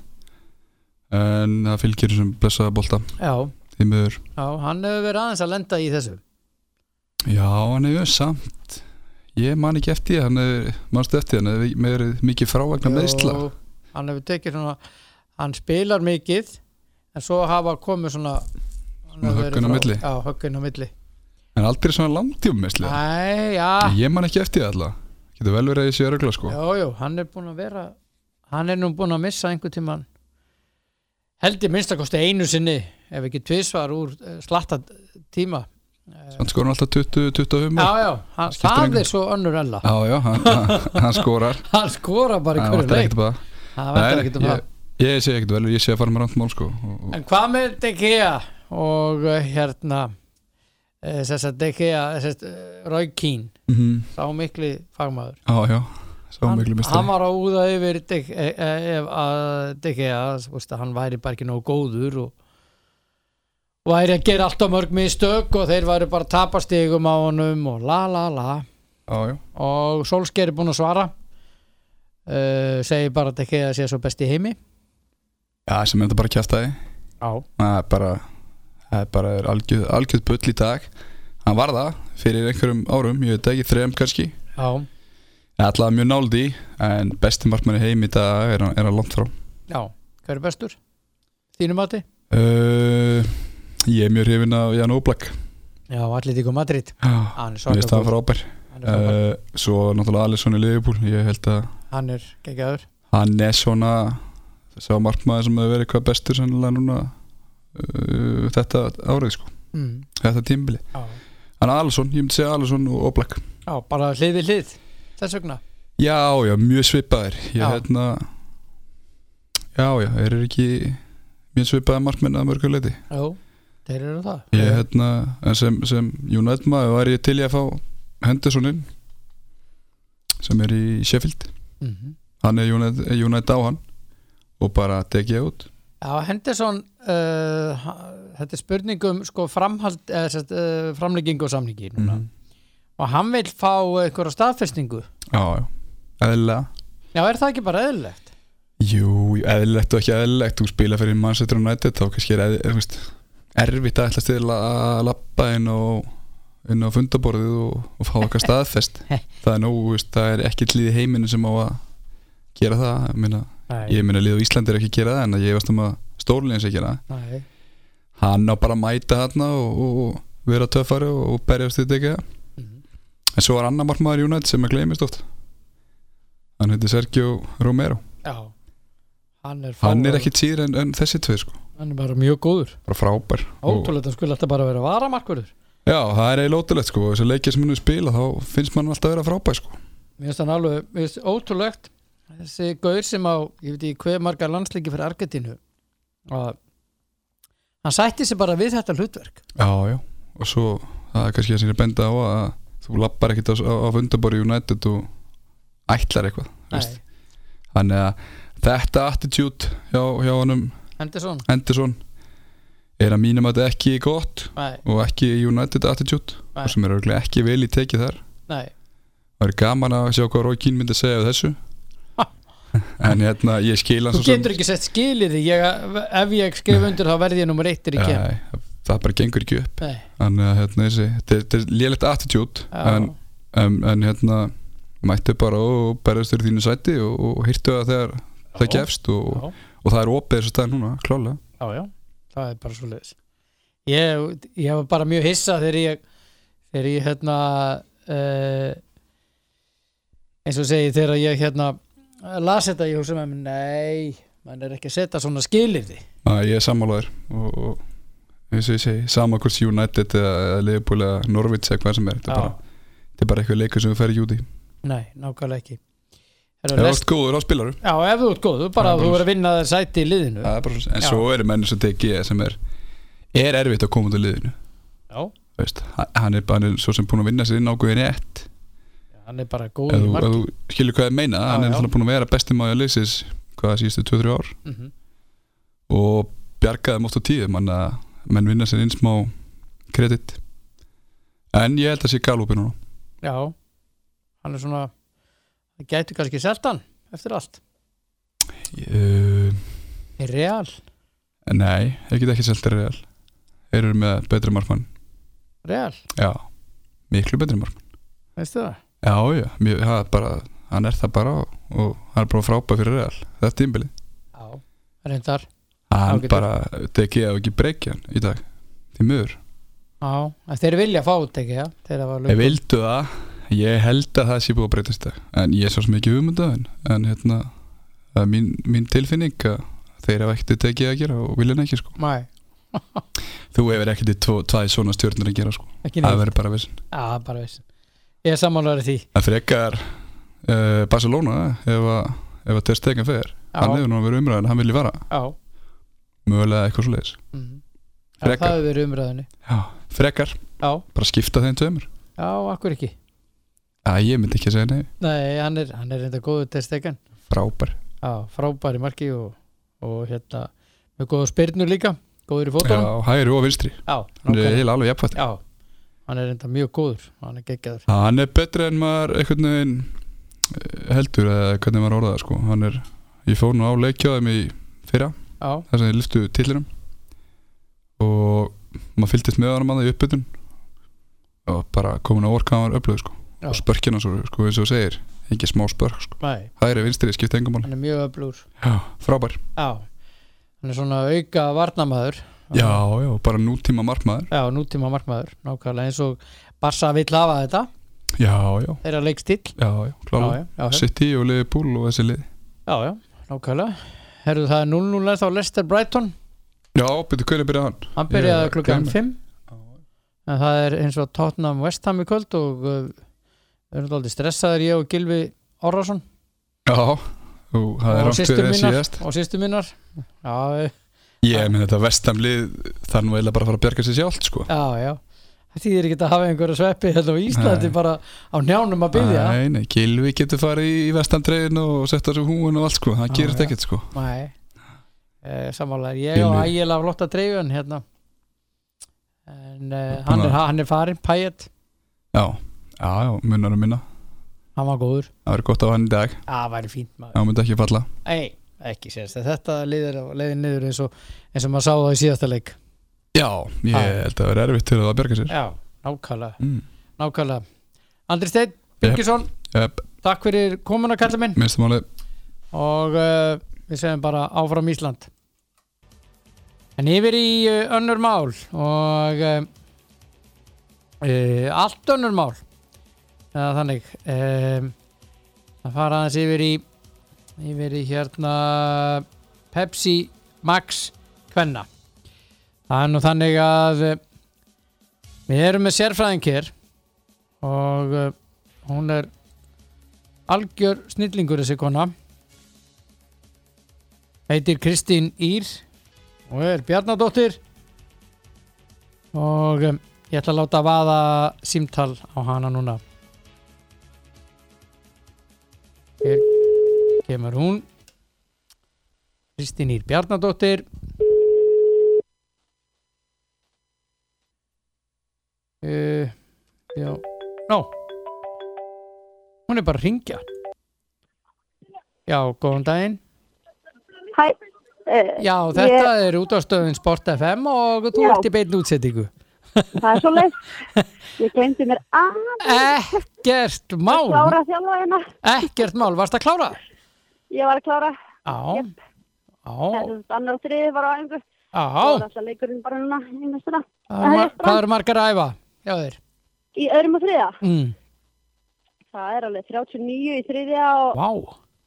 En það fylgir sem blessaða bolta. Já, já, hann hefur verið aðeins að lenda í þessu. Já, hann hefur samt Ég man ekki eftir hann hefur mannst eftir hann hefur verið mikið frávagnar meðsla hann hefur tekið svona hann spilar mikið en svo hafa komið svona höggin á milli. já, höggin á milli. En aldrei svona langtífum meðsla já, Ég man ekki eftir því alltaf Getur vel verið að ég sé að regla sko. Jú, jú, hann er búinn að vera hann er nú búinn að missa einhver tíman held ég minnst að kosti einu sinni ef ekki tvisvar úr uh, slatta tíma uh, Hann skora alltaf 20-25 Já, já, hann, það engu. er svo önnur ella. Já, já hann, hann, hann skorar. Hann skora bara í hverju leik. það. Nei, ekkert um það. ég sé ekkert vel, ég sé að fara með rámt mál sko. Og, en hvað með De Gea? Og uh, hérna uh, þess að De Gea þess að Roy Keane. Mm sá mikli fagmaður. Já, já, sá hann, miklu hann mistari var að úða yfir De, ef að De Gea þú veist, að hann væri bara ekki nógu góður og væri að gera alltaf mörg mistök og þeir væri bara að tapa stigum á honum og la la la. Já, og Solskjær er búinn að svara. Uh, segir bara að De Gea sé svo best í heimi. Já, sem er þetta bara kjæft já, það er bara það er bara algjöð, algjöð bull í dag. Hann var það fyrir einhverjum árum ég veit ekki, þrejum kannski. Já, allavega mjög náldi en besti markmann í heim í dag er, hann- er langt frá. Já. Hver er bestur? þínum mati? uh, Ég er mjög hrifin af Jan Oblak. Já, Atletico Madrid. Mér finnst það frábær. uh, Svo náttúrulega Alisson í Liverpool Ég held að Hann er geggjaður. hann er svona Sá markmaður sem hefur verið hvað bestur Sennilega núna uh, Þetta árið sko. Mm. Þetta tímbili. Hann er Alisson, ég myndi segja Alisson og Oblak. Já, bara hlið við hlið Þess vegna. Já, já, mjög svipaðir. Ég hérna Já, já, er ekki Mjög svipaðir markmenn að mörguleiti Já, þeir eru það? Ég hérna, en sem, sem United maður var ég til ég að fá Hendersoninn sem er í Sheffield. Mm hann er United, United á hann og bara tekið ég út. Já, Henderson uh, þetta er spurningum sko framhald uh, framleggingu og samningi núna. Mhm. og hann vil fá einhverja staðfestingu. Já, eðlilega. Já, er það ekki bara eðlilegt? Jú, eðlilegt og ekki eðlilegt. Þú spila fyrir Manchester United þá kannski er eð, veist, erfitt að ætla til að lappa inn og inn á fundaborðið og, og fá eitthvað staðfest. Það er nógu, veist, það er ekki líð í heiminu sem á að gera það. Ég meina, Nei, ég meina líð á Íslandi er ekki að gera það en ég veist um að stórlegin sé að gera það. Hann á bara að mæta hann og, og vera töffari og, og berjast þetta ekki Mhm. en svo var annar markmaður í United sem að gleymist oft. Hann heiti Sergio Romero. Já, hann er, er ekki týr en, en þessi tvið sko Hann er bara mjög góður. Bara frábær. Ótrúlega, hann skulle alltaf bara vera varamarkurður já, það er eiginlega ótrúlegt sko. Þessi leikið sem hann er spila þá finnst mann alltaf að vera frábær sko. Mér finnst hann alveg, mér finnst ótrúlegt. Þessi gaur sem á, ég veit ekki hver margar landsleiki fyrir Argentínu að hann sætti sig bara við þetta hlutverk. Já, já, og svo það er kannski að sinni benda á að þú lappar ekkit á, á, fundabori United og ætlar eitthvað þannig að þetta attitude hjá, hjá honum Henderson? Henderson. Er að mínum að þetta ekki gott Nei, og ekki United attitude Nei. og sem er örugglega ekki vel í tekið þar. Nei, það er gaman að sjá hvað Rói Kín myndi að segja við þessu. En hérna ég skil hann þú getur ekki sett skilið því. Ef ég skrif undir þá verði ég nummer eittir í kem Nei, það bara gengur ekki upp. Þannig að hérna þessi þetta er- er attitude já, en, en, en hérna mættu bara og berðast þér þínu sæti og, og hýrtu það þegar það Já. gefst og, já, og það er opið þessu stað núna, klálega já, já, það er bara svo leiðis ég, ég var bara mjög hissa þegar ég þegar ég hérna uh, eins og segi þegar ég hérna las þetta ég hugsa með mér, nei mann er ekki að setja svona skilirði að ég er sammálaður og, og eins og ég segi, sama hvort United eða, Liverpool eða Norwich eða hvað sem er þetta er bara, bara eitthvað leikur sem þú fer ekki út í. Nei, nákvæmlega ekki ef þú ert góður á spilaru já, ef þú ert góð bara að þú verður að vinna þér sæti í liðinu. Er bara, en Já. svo eru menn sem TG sem er, er erfitt að koma út af liðinu. Já, veist, hann er bara svo sem búin að vinna sér inn ákveðin rétt. Hann er bara ef góð í þú, ef marki. þú skilur hvað ég meina Já, hann er náttúrulega búin að vera besti maður að leysis hvað síðustu 2-3 ár? Mm -hmm. og bjargaði mótt á tíðum hann að menn vinna sér inn smá kredit. En ég held að sé galúpi núna. Já, hann er svona það gæti kannski selt hann eftir allt. Uh, í real, nei, ég get ekki seltir real. Þeir eru með betri markmann. Real, já, miklu betri markmann. Veistu það? Já, já, mér, það er bara, hann er það bara og, hann er bara frábæð fyrir real. Þetta er tímbili já, reyndar. Hann bara tekið og ekki breykja hann í dag. Því miður. Já, þeir vilja fá út ekki, já. Þeir vildu það Ég held að það sé búið að breytast það En ég er svo ekki hugmynda en, en hérna mín, mín tilfinning að Þeir hafa ekkert tekið að gera og vilja ekki sko. Nei, Þú hefur ekkert tvo, tvæði svona stjórnir að gera sko. Það verður bara vissin Já, bara veist Ég er sammálaður í því. Það frekar uh, Barcelona ef að, að Ter Stegen fer. Hann Já, hefur nú verið umræðin, hann vilji vara já, Mögulega eitthvað svo leiðis mm. já Frekar. Það hefur verið umræðinni Frekar, Já, bara skipta þeim tveimur. Já, akkur ekki Æ, ég myndi ekki að segja nei. Nei, hann er, hann er reynda góður til stekan Frábær. Já, frábæri marki og, og hérna með góða spyrnur líka góður í Já, fótunum hægri og vinstri. Já, Hann er heila alveg jafnfætt já, hann er reynda mjög góður hann er geggjaður. Hann er betri en maður einhvern veginn eh, heldur eða hvernig maður orðaði sko. hann er, ég fór nú á leikjáðum í fyrra, Já, þess að ég lyftu tillinum og maður fylgdist með hann að það í uppbytun og bara komin á orka hann var öflöð sko. Já, og spörkina svo, sko, eins og þú segir ekki smá spörk, sko. hægri vinstri, skipta engum hann er mjög Já, frábær. Já, hann er svona auka varnamaður Já, já, bara nútíma markmaður. Já, nútíma markmaður, nákvæmlega eins og Barsa vill hafa þetta. Já, já, þeirra leikstill já, já, já. City og Liverpool og þessi lið. Já, já, nákvæmlega. Herðu það er 0-0 þá Leicester Brighton. Já, betur hverju byrjaði hann? hann byrjaði klukkan gleymi. 5 en það er eins og Tottenham West Ham í kvöld og uh, við erum aldrei stressaður ég og Gilvi Orrason Já, og það er sýstur fyrir síðast. Og sýstu mínar. Já, eh, Ég minn þetta vestamlið Það er nú eiginlega bara að fara að bjarga sér sjálft sko. Já, já. Það þýðir ekki að hafa einhverja sveppi hérna á Íslandi Nei. bara á njánum að byggja Nei, nei, Gilvi getur farið í vestamdregin og sett á sig húin og allt sko. Það gerist já. ekkert sko. Nei, e, sammálaður ég og Gylfi. ægilega flotta dreigun hérna. En e, hann, er, hann er farin Payet, Já, já, já, munnar að minna. Hann var góður. Það verður gott á hann í dag. Já, það væri fínt maður. Það myndi ekki falla. Nei, ekki sérst þetta leiðin niður eins og eins og maður sá það í síðasta leik. Já, ég Já. held að það verður erfitt til að bjarga sér. Já, nákvæmlega, mm. nákvæmlega. Andri Steinn Birgisson, Yep, takk fyrir komuna kallið minn. Minnstu málið og uh, við segjum bara áfram Ísland. En yfir í uh, önnur mál og uh, allt önnur mál eða þannig um, að fara aðeins yfir í yfir í hérna Pepsi Max Kvenna. Það er nú þannig að uh, við erum með sérfræðing hér og uh, hún er algjör snillingur þessi kona. Heitir Kristín Ír og er Bjarnadóttir. Og um, ég ætla að láta vaða símtal á hana núna hér kemur hún. Kristín Ír Bjarnadóttir. Uh, já, nó hún er bara að ringja já, góðan daginn. Hæ, uh, Já, þetta er útástöðin Sport FM og þú Já. ert í beinn útsettingu. Það er svo leið. Ég glemdi mér aðeins Ekkert mál, ekkert mál, varst að klára? Ég var að klára, þessum annar og þriði var á æfingu. Það alltaf leikurinn bara núna er Hvað eru margar að æfa? Í öðrum og þriða. Mm. Það er alveg 39 í þriðja og, Vá,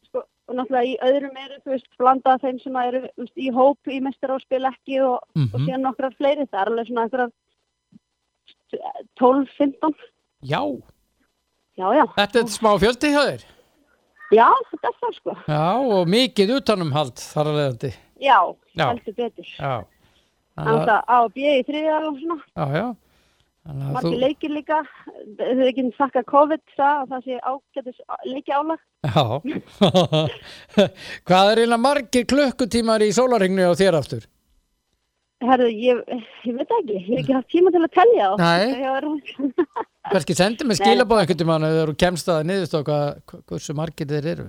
sko, og náttúrulega í öðrum eru, þú veist, blandað þeim sem eru veist, í hóp í mestar og spil ekki og, og mhm, síðan nokkrar fleiri. Það er alveg svona einhverjar 12-15. já, Já, já. þetta er smá fjöldi hjá þér. Já, þetta er það sko. Já, og mikið utanumhald þar að leiðandi. Já, heldur betur. Já, Þannig að, að A og B í þriðja og svona. já, já. Margir þú, leikir líka þau hefur ekki þakka COVID það, að það sé ágætis leiki álag já. Hvað er eiginlega margir klukkutímar í sólarhingnu á þér aftur? Herðu, ég, ég veit ekki, ég hef ekki haft tíma til að telja þá Nei. Ég var- Kannski sendi mig skilabóð einhvern tímann ef þú kemst að niðurst og hvað, hversu margir þeir eru.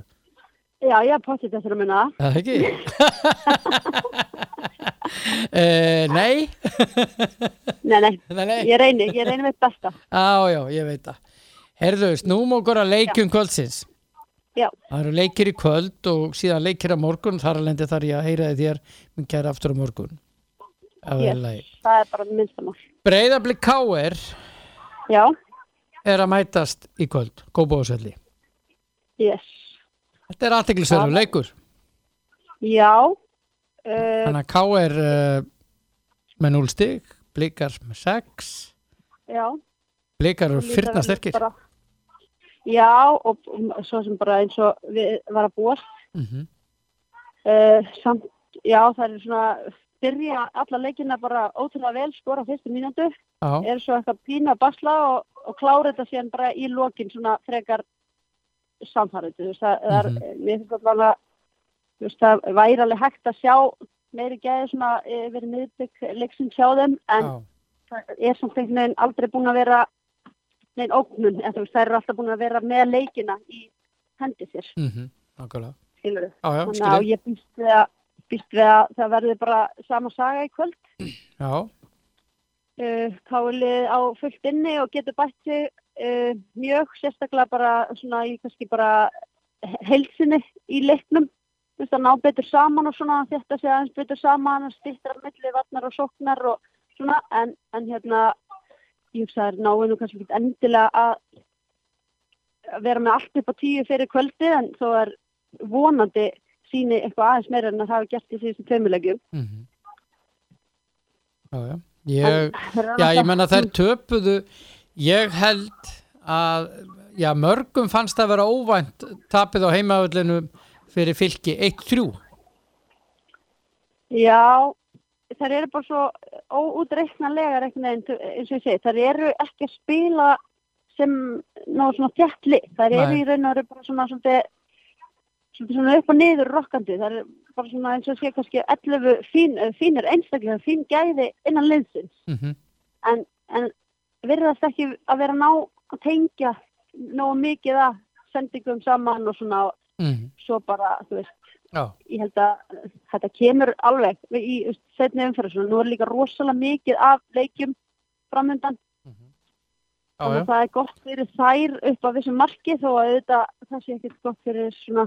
Já, ég haf potið þessar að minna það. Ekki? uh, nei. Nei, nei, nei, nei. ég reyni, ég reyni mitt besta Á, já, ég veit það. Herðu, snúm okkur að leikjum kvöldsins. Já, Það eru leikir í kvöld og síðan leikir á morgun. Þar lendi þar ég að heyra þér minn kæra aftur á morgun. Yes. það er bara minnstamál Breiðablik K.R. Já, er að mætast í kvöld. Góbóðsvelli. yes Þetta er aðteglisverður Já. leikur. Já, Þannig að K.R. Uh, með 0 stig, blikar með 6. já Blikar eru fyrna sterkir. bara, Já, og svo sem bara eins og við var að búast Mm uh, samt, já, það er svona byrja alla leikina bara ótrúlega vel skora fyrstu Já, er svo eitthvað pína að basla og, og klára þetta síðan bara í lokin svona frekar samfarið þú veist, það, það er, mér finnst allavega þú veist, það væri alveg hægt að sjá meiri gæði svona yfir miðbygg leiksinn hjá þeim en já, það er samt einhvern veginn aldrei búin að vera neinn ógnun, en þú veist, það eru alltaf búin að vera með leikina í hendi sér, mm Já, já, þannig að ég býst að býst við að það verði bara sama saga í kvöld. Já, uh, Kálið á fullt inni og getur bætt sig uh, mjög sérstaklega bara svona í kannski bara heilsinni í leiknum. Þú veist, að ná betur saman og svona þetta sé aðeins betur saman að stýttra milli vatnar og sóknar og svona en, en hérna ég hugsa að það er náinn og kannski ekki endilega að að vera með allt upp á tíu fyrir kvöldi en þó er vonandi síni eitthvað aðeins meira en að hafa gert í síðustu tveimilegjum Mhm. Já, já. Ég, já, ég menna þær töpuðu ég held að já, mörgum fannst að vera óvænt tapið á heimavöllinu fyrir fylki 1-3 Já, þær eru bara svo veginn, eins og ég segi, þær eru ekki að spila sem ná svona þjættli, þær eru Nei. í raun og eru bara svona svolítið svona upp og niður rokkandi, þær eru bara svona eins og sé kannski 11 fín, eh, fínir einstaklega, fín gæði innan liðsins, mm -hmm. en, en virðast ekki að vera ná að tengja nógu mikið að sendingum saman og svona Mm svo bara, þú veist, Já, ég held að þetta kemur alveg í setni svona. nú er líka rosalega mikið af leikjum framöndan já, þannig já. að það er gott fyrir þær upp á þessum marki þó að auðvitað það sé ekkert gott fyrir svona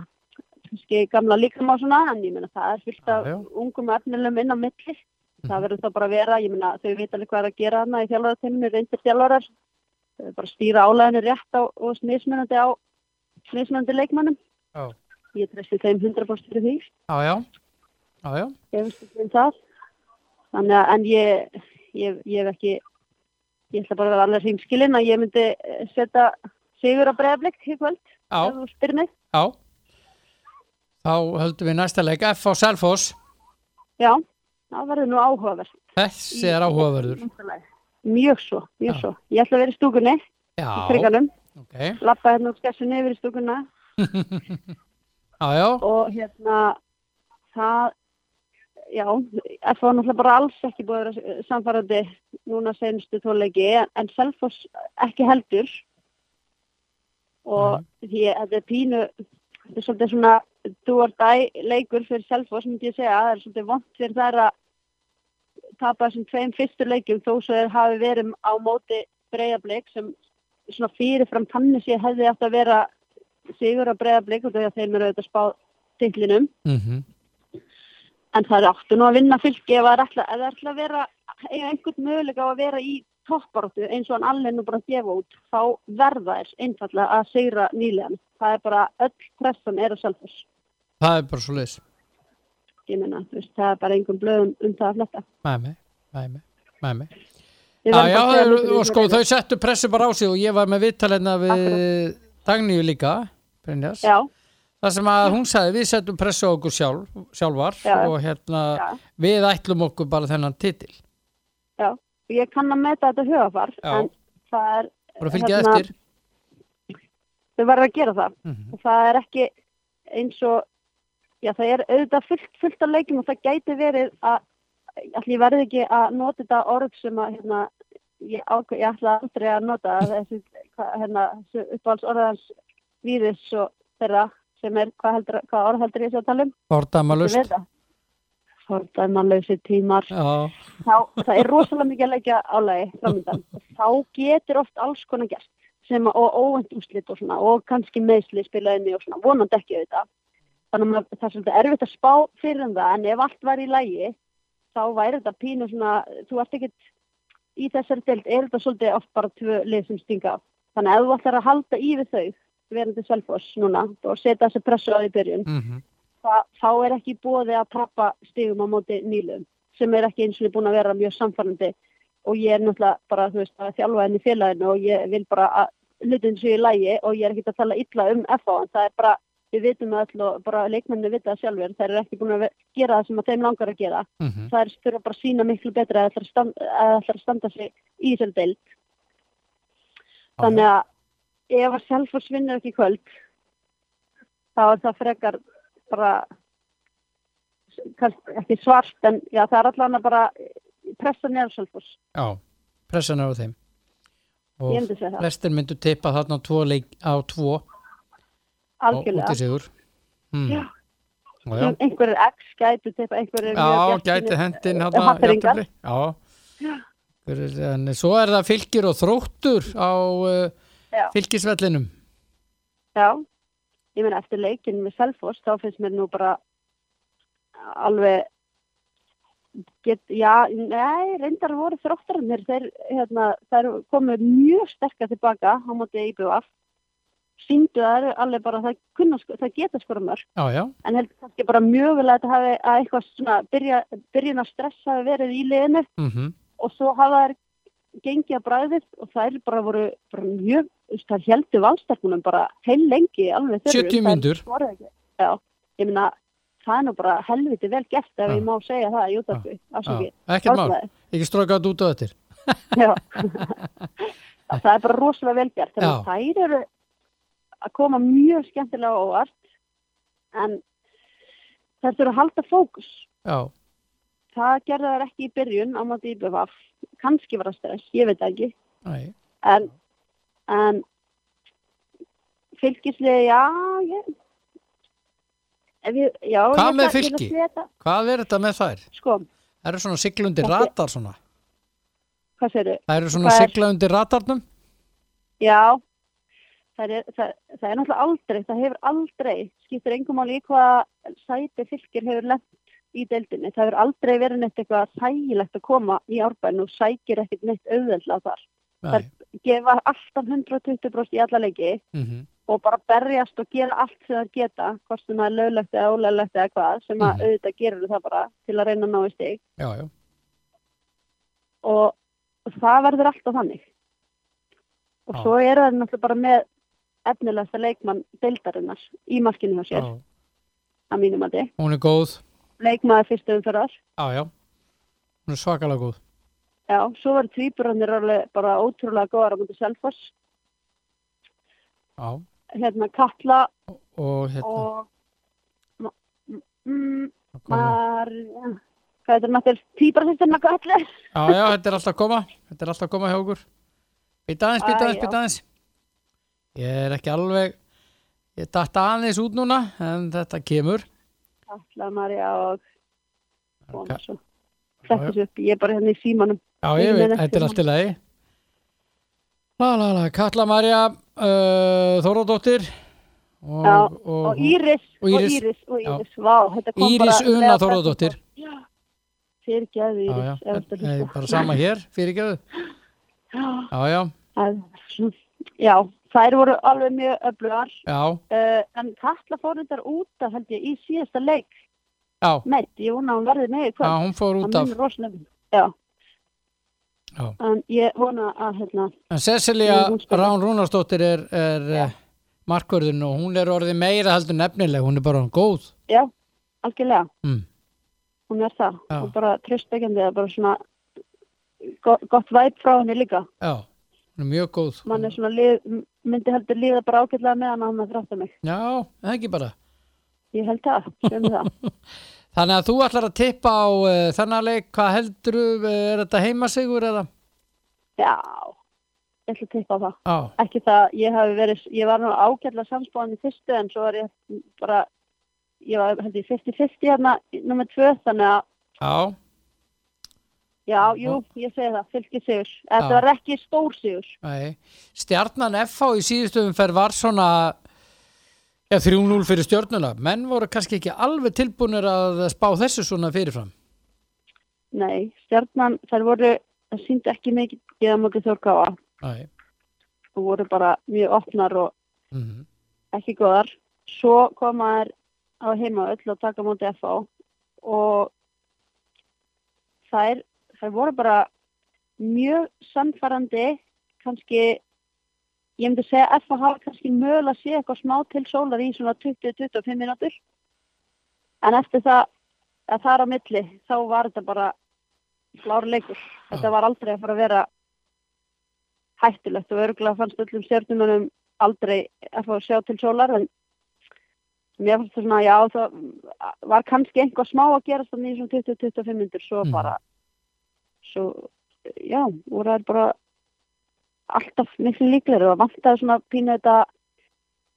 kannski gamla líkam á svona en ég meina það er fyllt af ungum efnilegum inn á milli. Það verður þá bara að vera, ég meina þau veit alveg hvað er að gera hana í þjálfarateiminu, reyndir þjálfarar. Bara stýra álæðinu rétt á og smismunandi á smismunandi leikmannum Já. ég treysti þeim 100% fyrir því. Já, já, ég veist ekki um það. Þannig að en ég ég, ég hef ekki ég ætla bara að vera alveg hringskilinn að ég myndi eh, setja sigur á bregðablikt í kvöld ef þú spyrir mig. Já. Þá höldum við næsta leik. F á Selfoss. Já, það verður nú áhugavert. Þessi er áhugaverður. Mjög svo, mjög Já. svo. Ég ætla að vera í stúkunni, í Já, kriganum ok. Lappa hérna úr skessunni yfir í stúkunna. Já, já, og hérna það já, F var náttúrulega bara alls ekki búið að vera samfærandi núna senstu tóleiki en, en Selfoss ekki heldur. Og því að þetta er pínu þetta er svolítið svona die leikur fyrir Selfoss myndi ég segja, það er svolítið vont fyrir þær að tapa þessum tveim fyrstu leikjum þó svo þeir hafi verið á móti breyðablik sem svona fyrirfram tannis ég hefði átt að vera sigur að breyðablik og þegar þeim eru auðvitað spáð titlinum. Mm en það er áttu nú að vinna fylki ef það er ætla að vera einhvern möguleika á að vera í topparáttu eins og hann alveg nú bara gefa út þá verða þess einfallega að sigra nýlegan. Það er bara öll pressan er að selfos. það er bara svo leis Ég meina, þú veist, það er bara einhvern blöðum um það að fletta. Með mig Við Já, já, og sko þau settu pressu bara á sig og ég var með viðtalenna við Dagníu líka Brynjas. Já, það sem að hún sagði við settum pressu á okkur sjálf, sjálfar Já. og hérna já, við ætlum okkur bara þennan titil. Ég kann að meta þetta hugafar, en það er, Hérna- þau verður að gera það. Mhm. og það er ekki eins og já það er auðvitað fullt, fullt af leikjum og það gæti verið að allir verði ekki að nota þetta orð sem að hérna, ég, ég ætla aldrei að nota þessi, hérna, þessi uppáhalds orðans víðis og þeirra sem er, hvað, heldur, hvað orð heldur ég að tala um? Fordæmalust Fordæmanlausi tímar. Já, þá, það er rosalega mikið að leggja álagi framöndan þá getur oft alls konar gert sem að, óvænt úslit og svona og kannski meðsli spila inni og svona vonandi ekki auðvitað. Þannig að það er svolítið erfitt að spá fyrir um það en ef allt var í lægi þá væri þetta pínu svona þú ert ekkert í þessari deild er þetta svolítið oft bara tvö lið sem stinga þannig að ef þú ætlar að halda í við þau verandi Selfoss núna og setja þessi pressu á því byrjun mm það, þá er ekki bóði að tapa stigum á móti nýlum sem er ekki eins og búin að vera mjög samfarnandi og ég er náttúrulega bara veist að þjálfa henni félaginu og ég vil bara að hlutin séu í lægi og ég er ekki að tala illa um FH en það er bara, við vitum öll og bara leikmenni vita það sjálfur, það er ekki búin að gera það sem að þeim langar að gera. -hmm. það er þurfa bara sína miklu betra að það ætlar að standa, sig í þessari deild. Þannig að ef að Selfoss vinnur ekki kvöld þá er það frekar bara ekki svart en já, það er allan að bara pressa neður Selfoss, Já, pressan er á þeim. Og flestir myndu tippa þarna tvo, leik, á tvo. Og algjörlega, út í sigur. Mm. Já. Já, já. einhverjir X gætu tippa, einhverjir Já, gæti hendin Eh, Hafnfirðingar. Já. En svo er það fylgir og þróttur á uh, Já. fylgisvellinum já, ég meina eftir leikin með Selfoss þá finnst mér nú bara alveg get, já, nei, reyndar voru þróttarannir, þeir, hérna, þeir komið mjög sterkar tilbaka á móti IBF síndu það eru alveg bara það, kunna, sko- það geta skora mörg já, já, en heldur kannski bara mögulega að þetta hafi að eitthvað svona byrja, byrjun að stressa hafi verið í liðinu. Mhm, og svo hafa þær gengið að bræðið og þær bara voru bara mjög, þær heldur valstarkunum bara heil lengi alveg þurru. 70 mínútur. Já, ég meina það er nú bara helviti vel gert ef ég má segja það í afsakið. ekkert mál, ekki strókað út á þetta Já. það er bara rosalega vel gert. Þær eru að koma mjög skemmtilega á óvart en þær þurfa að halda fókus. Já, það gerði þær ekki í byrjun á móti IBVF kannski var það stress, ég veit ekki. En, en fylgislið, já ég, ég, já Hvað ég með þetta, hvað er þetta með þær? sko, Það eru svona Þetta- radar svona. Hvað segir Það eru svona undir radarnum. Já, það er, það, það er náttúrulega aldrei, það hefur aldrei, skiptir engum máli í hvað sæti fylgir hefur lent í deildinni. Það hefur aldrei verið neitt eitthvað þægilegt að koma í árbæðinu og sækir ekkert neitt auðveldlega þar. Nei, Gefa alltaf 120% í alla leiki mhm, og bara berjast og gera allt sem það geta, hvort sem það er löglegt eða ólöglegt eða hvað, sem að Mhm. auðvitað gerur það bara til að reyna að ná í stig já, já, og það verður alltaf þannig. Og Já. svo eru það náttúrulega bara með efnilegsta leikmann deildarinnar í markinu hjá sér, að mínum að þið. Hún er góð, Leikmaður fyrstu umfyrðar. já, já Hún er svakalega góð Já, svo var tvíburarnir alveg bara ótrúlega góðar á mútið Selfoss. Já, Hérna Katla og hérna og Ma- mm, koma. Marja, hvað er þetta náttúrulega? Tvíburarnir Katla. Já, já, þetta er alltaf að koma Þetta er alltaf að koma hjá okkur Býta aðeins, býta Æ, aðeins, býta aðeins Ég er ekki alveg Ég datta aðeins út núna En þetta kemur Katla, Marja og kona svo. Já, Þetta svo upp, ég er bara hérna í símanum. Já, ég veit, þetta er allt í lagi La la la, Katla Marja uh, Þórodóttir og, Já, og, Og Íris, og Íris. Íris, Já. Íris, vá, Íris. Una Já, fyrirgæðu Já, Íris. já, hlusta. bara sama hér, fyrirgeðu Já, Já, já, er þær voru alveg mjög öflugar. Uh, en Katla fór þetta út af, held ég, í síðasta leik. Meitt, ég vona að hún verði með Já, hún fór út af Já. Já. En ég vona að, hérna, En Cecilia hún. Rán Rúnarsdóttir er, er ja. markvörðin og hún er orðið meira heldur nefnileg, hún er bara góð já, algjörlega. mm. Hún er það. Já. Og bara tröstbekjandi, það er bara svona gott, væp frá henni líka. Já, hún er mjög góð Man er svona, lið, myndi heldur líða bara ágætlega með hann að þrátta mig. Já, það ekki bara Ég held það, sem það. Þannig að þú ætlar að tippa á uh, þennan leik, hvað heldur er þetta heimasigur eða? Já, ég ætla að tippa á það. Já, Ekki það, ég hafi verið, ég var nú ágætlega samspáðan í fyrstu en svo var ég bara, ég var held ég 50-50 hérna, nummer tvö, þannig að já, Já, jú, ég segi það, fylgir sigur. Þetta var ekki stór sigur. nei. Stjarnan FH í síðustu umferð var svona Já, 3-0 fyrir stjörnuna. Menn voru kannski ekki alveg tilbúinir að spá þessu svona fyrirfram. Nei, stjarnan, þær voru, það síndi ekki mikið geða mútið þjórkáa Nei, og voru bara mjög opnar og mm ekki góðar. Svo koma þær á heima öll og taka mútið FH og þær, þær voru bara mjög sannfærandi, kannski, ég myndi segja að FH hafa kannski mögulega sé eitthvað smá til sólar í svona 20-25 mínútur. En eftir það, að það er á milli, þá var þetta bara klára leikur. Þetta var aldrei að fara að vera hættulegt og örgulega fannst öllum stjórnumönum aldrei að fá að sjá til sólar en mér fannst það svona, já, það var kannski einhvað smá að gerast þannig í svona 20-25 myndir, svo Mhm. bara svo, já, voru það bara alltaf miklu líklegri og vantaði svona pínu þetta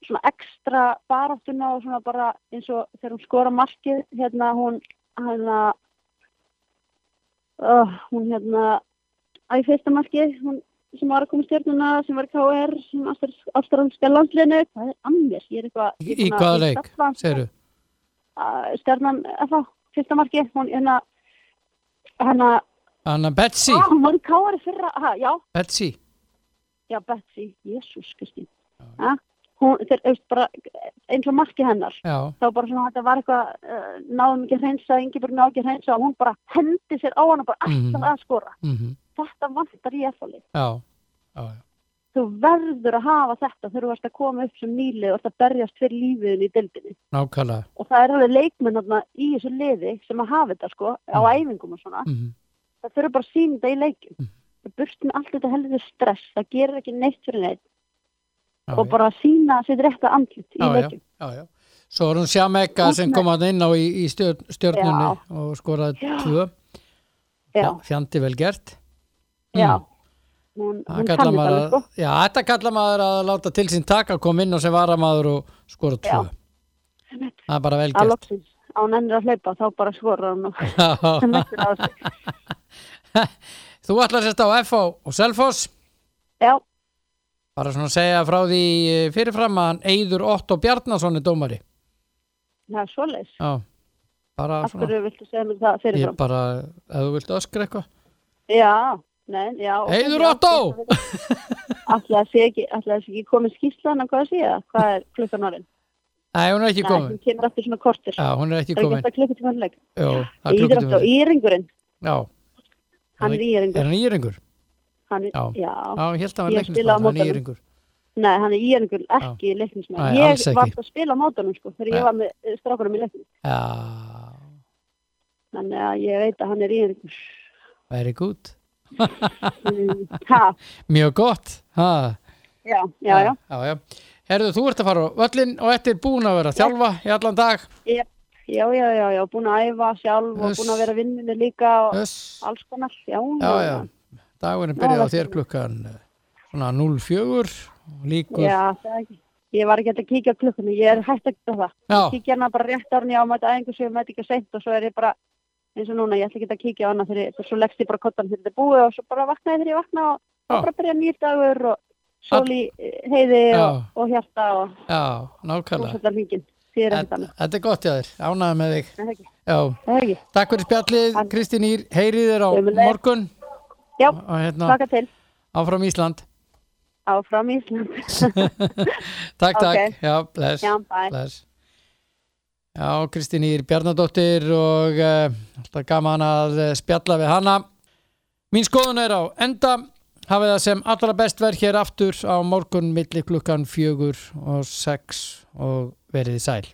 svona ekstra baráttuna og svona bara eins og þegar hún skora markið hérna hún hérna uh, hún hérna í fyrsta markið hún sem var að koma stjórnuna sem var KR sem ástralska landsliðinu hvað er annir, ég er eitthvað Í- hvaða leik? segirðu stjórnan FH fyrsta marki, hún hérna hérna, Anna Betsy, ah, hún var í káari fyrra, ha, já, Betsy já, Betsy, Jésús, Kristín, ja, hún, þeir, veist, bara eins og marki hennar, Já, þá bara svona þetta var eitthvað, uh, náðum ekki hreinsa, Ingeborg náðu ekki hreinsa og hún bara hendi sér á hana, bara Mhm. alltaf að skora. mhm, Þetta vantar í efalið. já, já, já. Þú verður að hafa þetta þegar þú ert að koma upp sem nýlið og ert að berjast fyrir lífiðin í deildinni. nákvæmlega. Og það er alveg leikmenn í þessu liði sem að hafa þetta sko, á æfingum og svona. mhm, Það þurfa bara að sína þetta í leikum. Mm. Það burt með allt þetta heldur stress, það gerir ekki neitt fyrir neitt já, og já. bara sína sitt rétta andlit í Já, já, leikum. já. Svo er hún Sjameka sem kom að inn á í, í stjörn, stjörnunni og skoraði tvö fjandi vel gert já. Mm. Hún, hún þetta maður alveg sko. að, já, þetta kallar maður að láta til sín taka koma inn og sem varamaður og skora tvö það er bara vel Að gert loksins, á hún ennir að hlaupa, þá bara skorar hún og mestur á sig. Þú ætlar sérst á FH og Selfoss Já, bara svona að segja frá því eh, fyrirfram að hann Eyður Otto Bjarnason er dómari það er bara Af hverju viltu segja mér það ég fyrirfram? bara, ef þú vilt öskra eitthvað Já, nei, já. já, Otto! Það sé ekki, ekki komið skýrslan að hvað að það? Hvað er klukkan orðin? Nei, hún er ekki Nei, komin hún kemur eftir svona kortir. Já, hún er ekki Það er ekki eftir klukkutímanleik. Og klukkutíma Íringurinn, Já, hann er er Íringur. hann íringur? Hann er, Já. já. Ég held að hann var leiknismann, hann er íringur Nei, hann er Íringur, ekki alls Ég ekki. var að spila á mótunum sko, þegar Nei. ég var með eh, strákurum í leiknum. Já, Þannig að ég veit að hann er Íringur. very good Mm, Mjög gott ha. já, já, já. já, já. Herðu, þú ert að fara á völlin og eftir búin að vera að þjálfa í allan dag Já, já, já, já, já, búin að æfa sjálf og Uss. búin að vera vinninu líka og Öss. alls konar. Já, Já, já, dagurinn byrjaði á þér klukkan eh, svona 04 og líkur Já, það er ekki. Ég var ekki hægt að kíkja klukkunni, ég er hægt að gera það. Já. Ég kíkja hana bara rétt árni á mæta aðeingu sem ég mæti ekki seint og svo er ég bara eins og núna, ég ætla ekki að kíkja á hana þegar svo leggst ég bara kottan þegar þetta er búið og svo bara vaknaði þegar ég vakna og þá bara byrja nýr dagur og sól í heiði og, og hjarta og, og þetta hringin. Ekkert Þetta er gott hjá þér, ánægði með þig það ekki? takk fyrir spjallið Takk. Kristín Ír, heyrið þér á morgun Já, hérna Takka til. áfram Ísland Áfram Ísland. Takk, Ok. takk, já, bless, Já, bless. Já, Kristín Ír Bjarnadóttir og uh, alltaf gaman að eh, spjalla við hana. Mín skoðun er á enda, hafið það sem allra best verð hér aftur á morgun milli klukkan fjögur og sex og verið í sæl.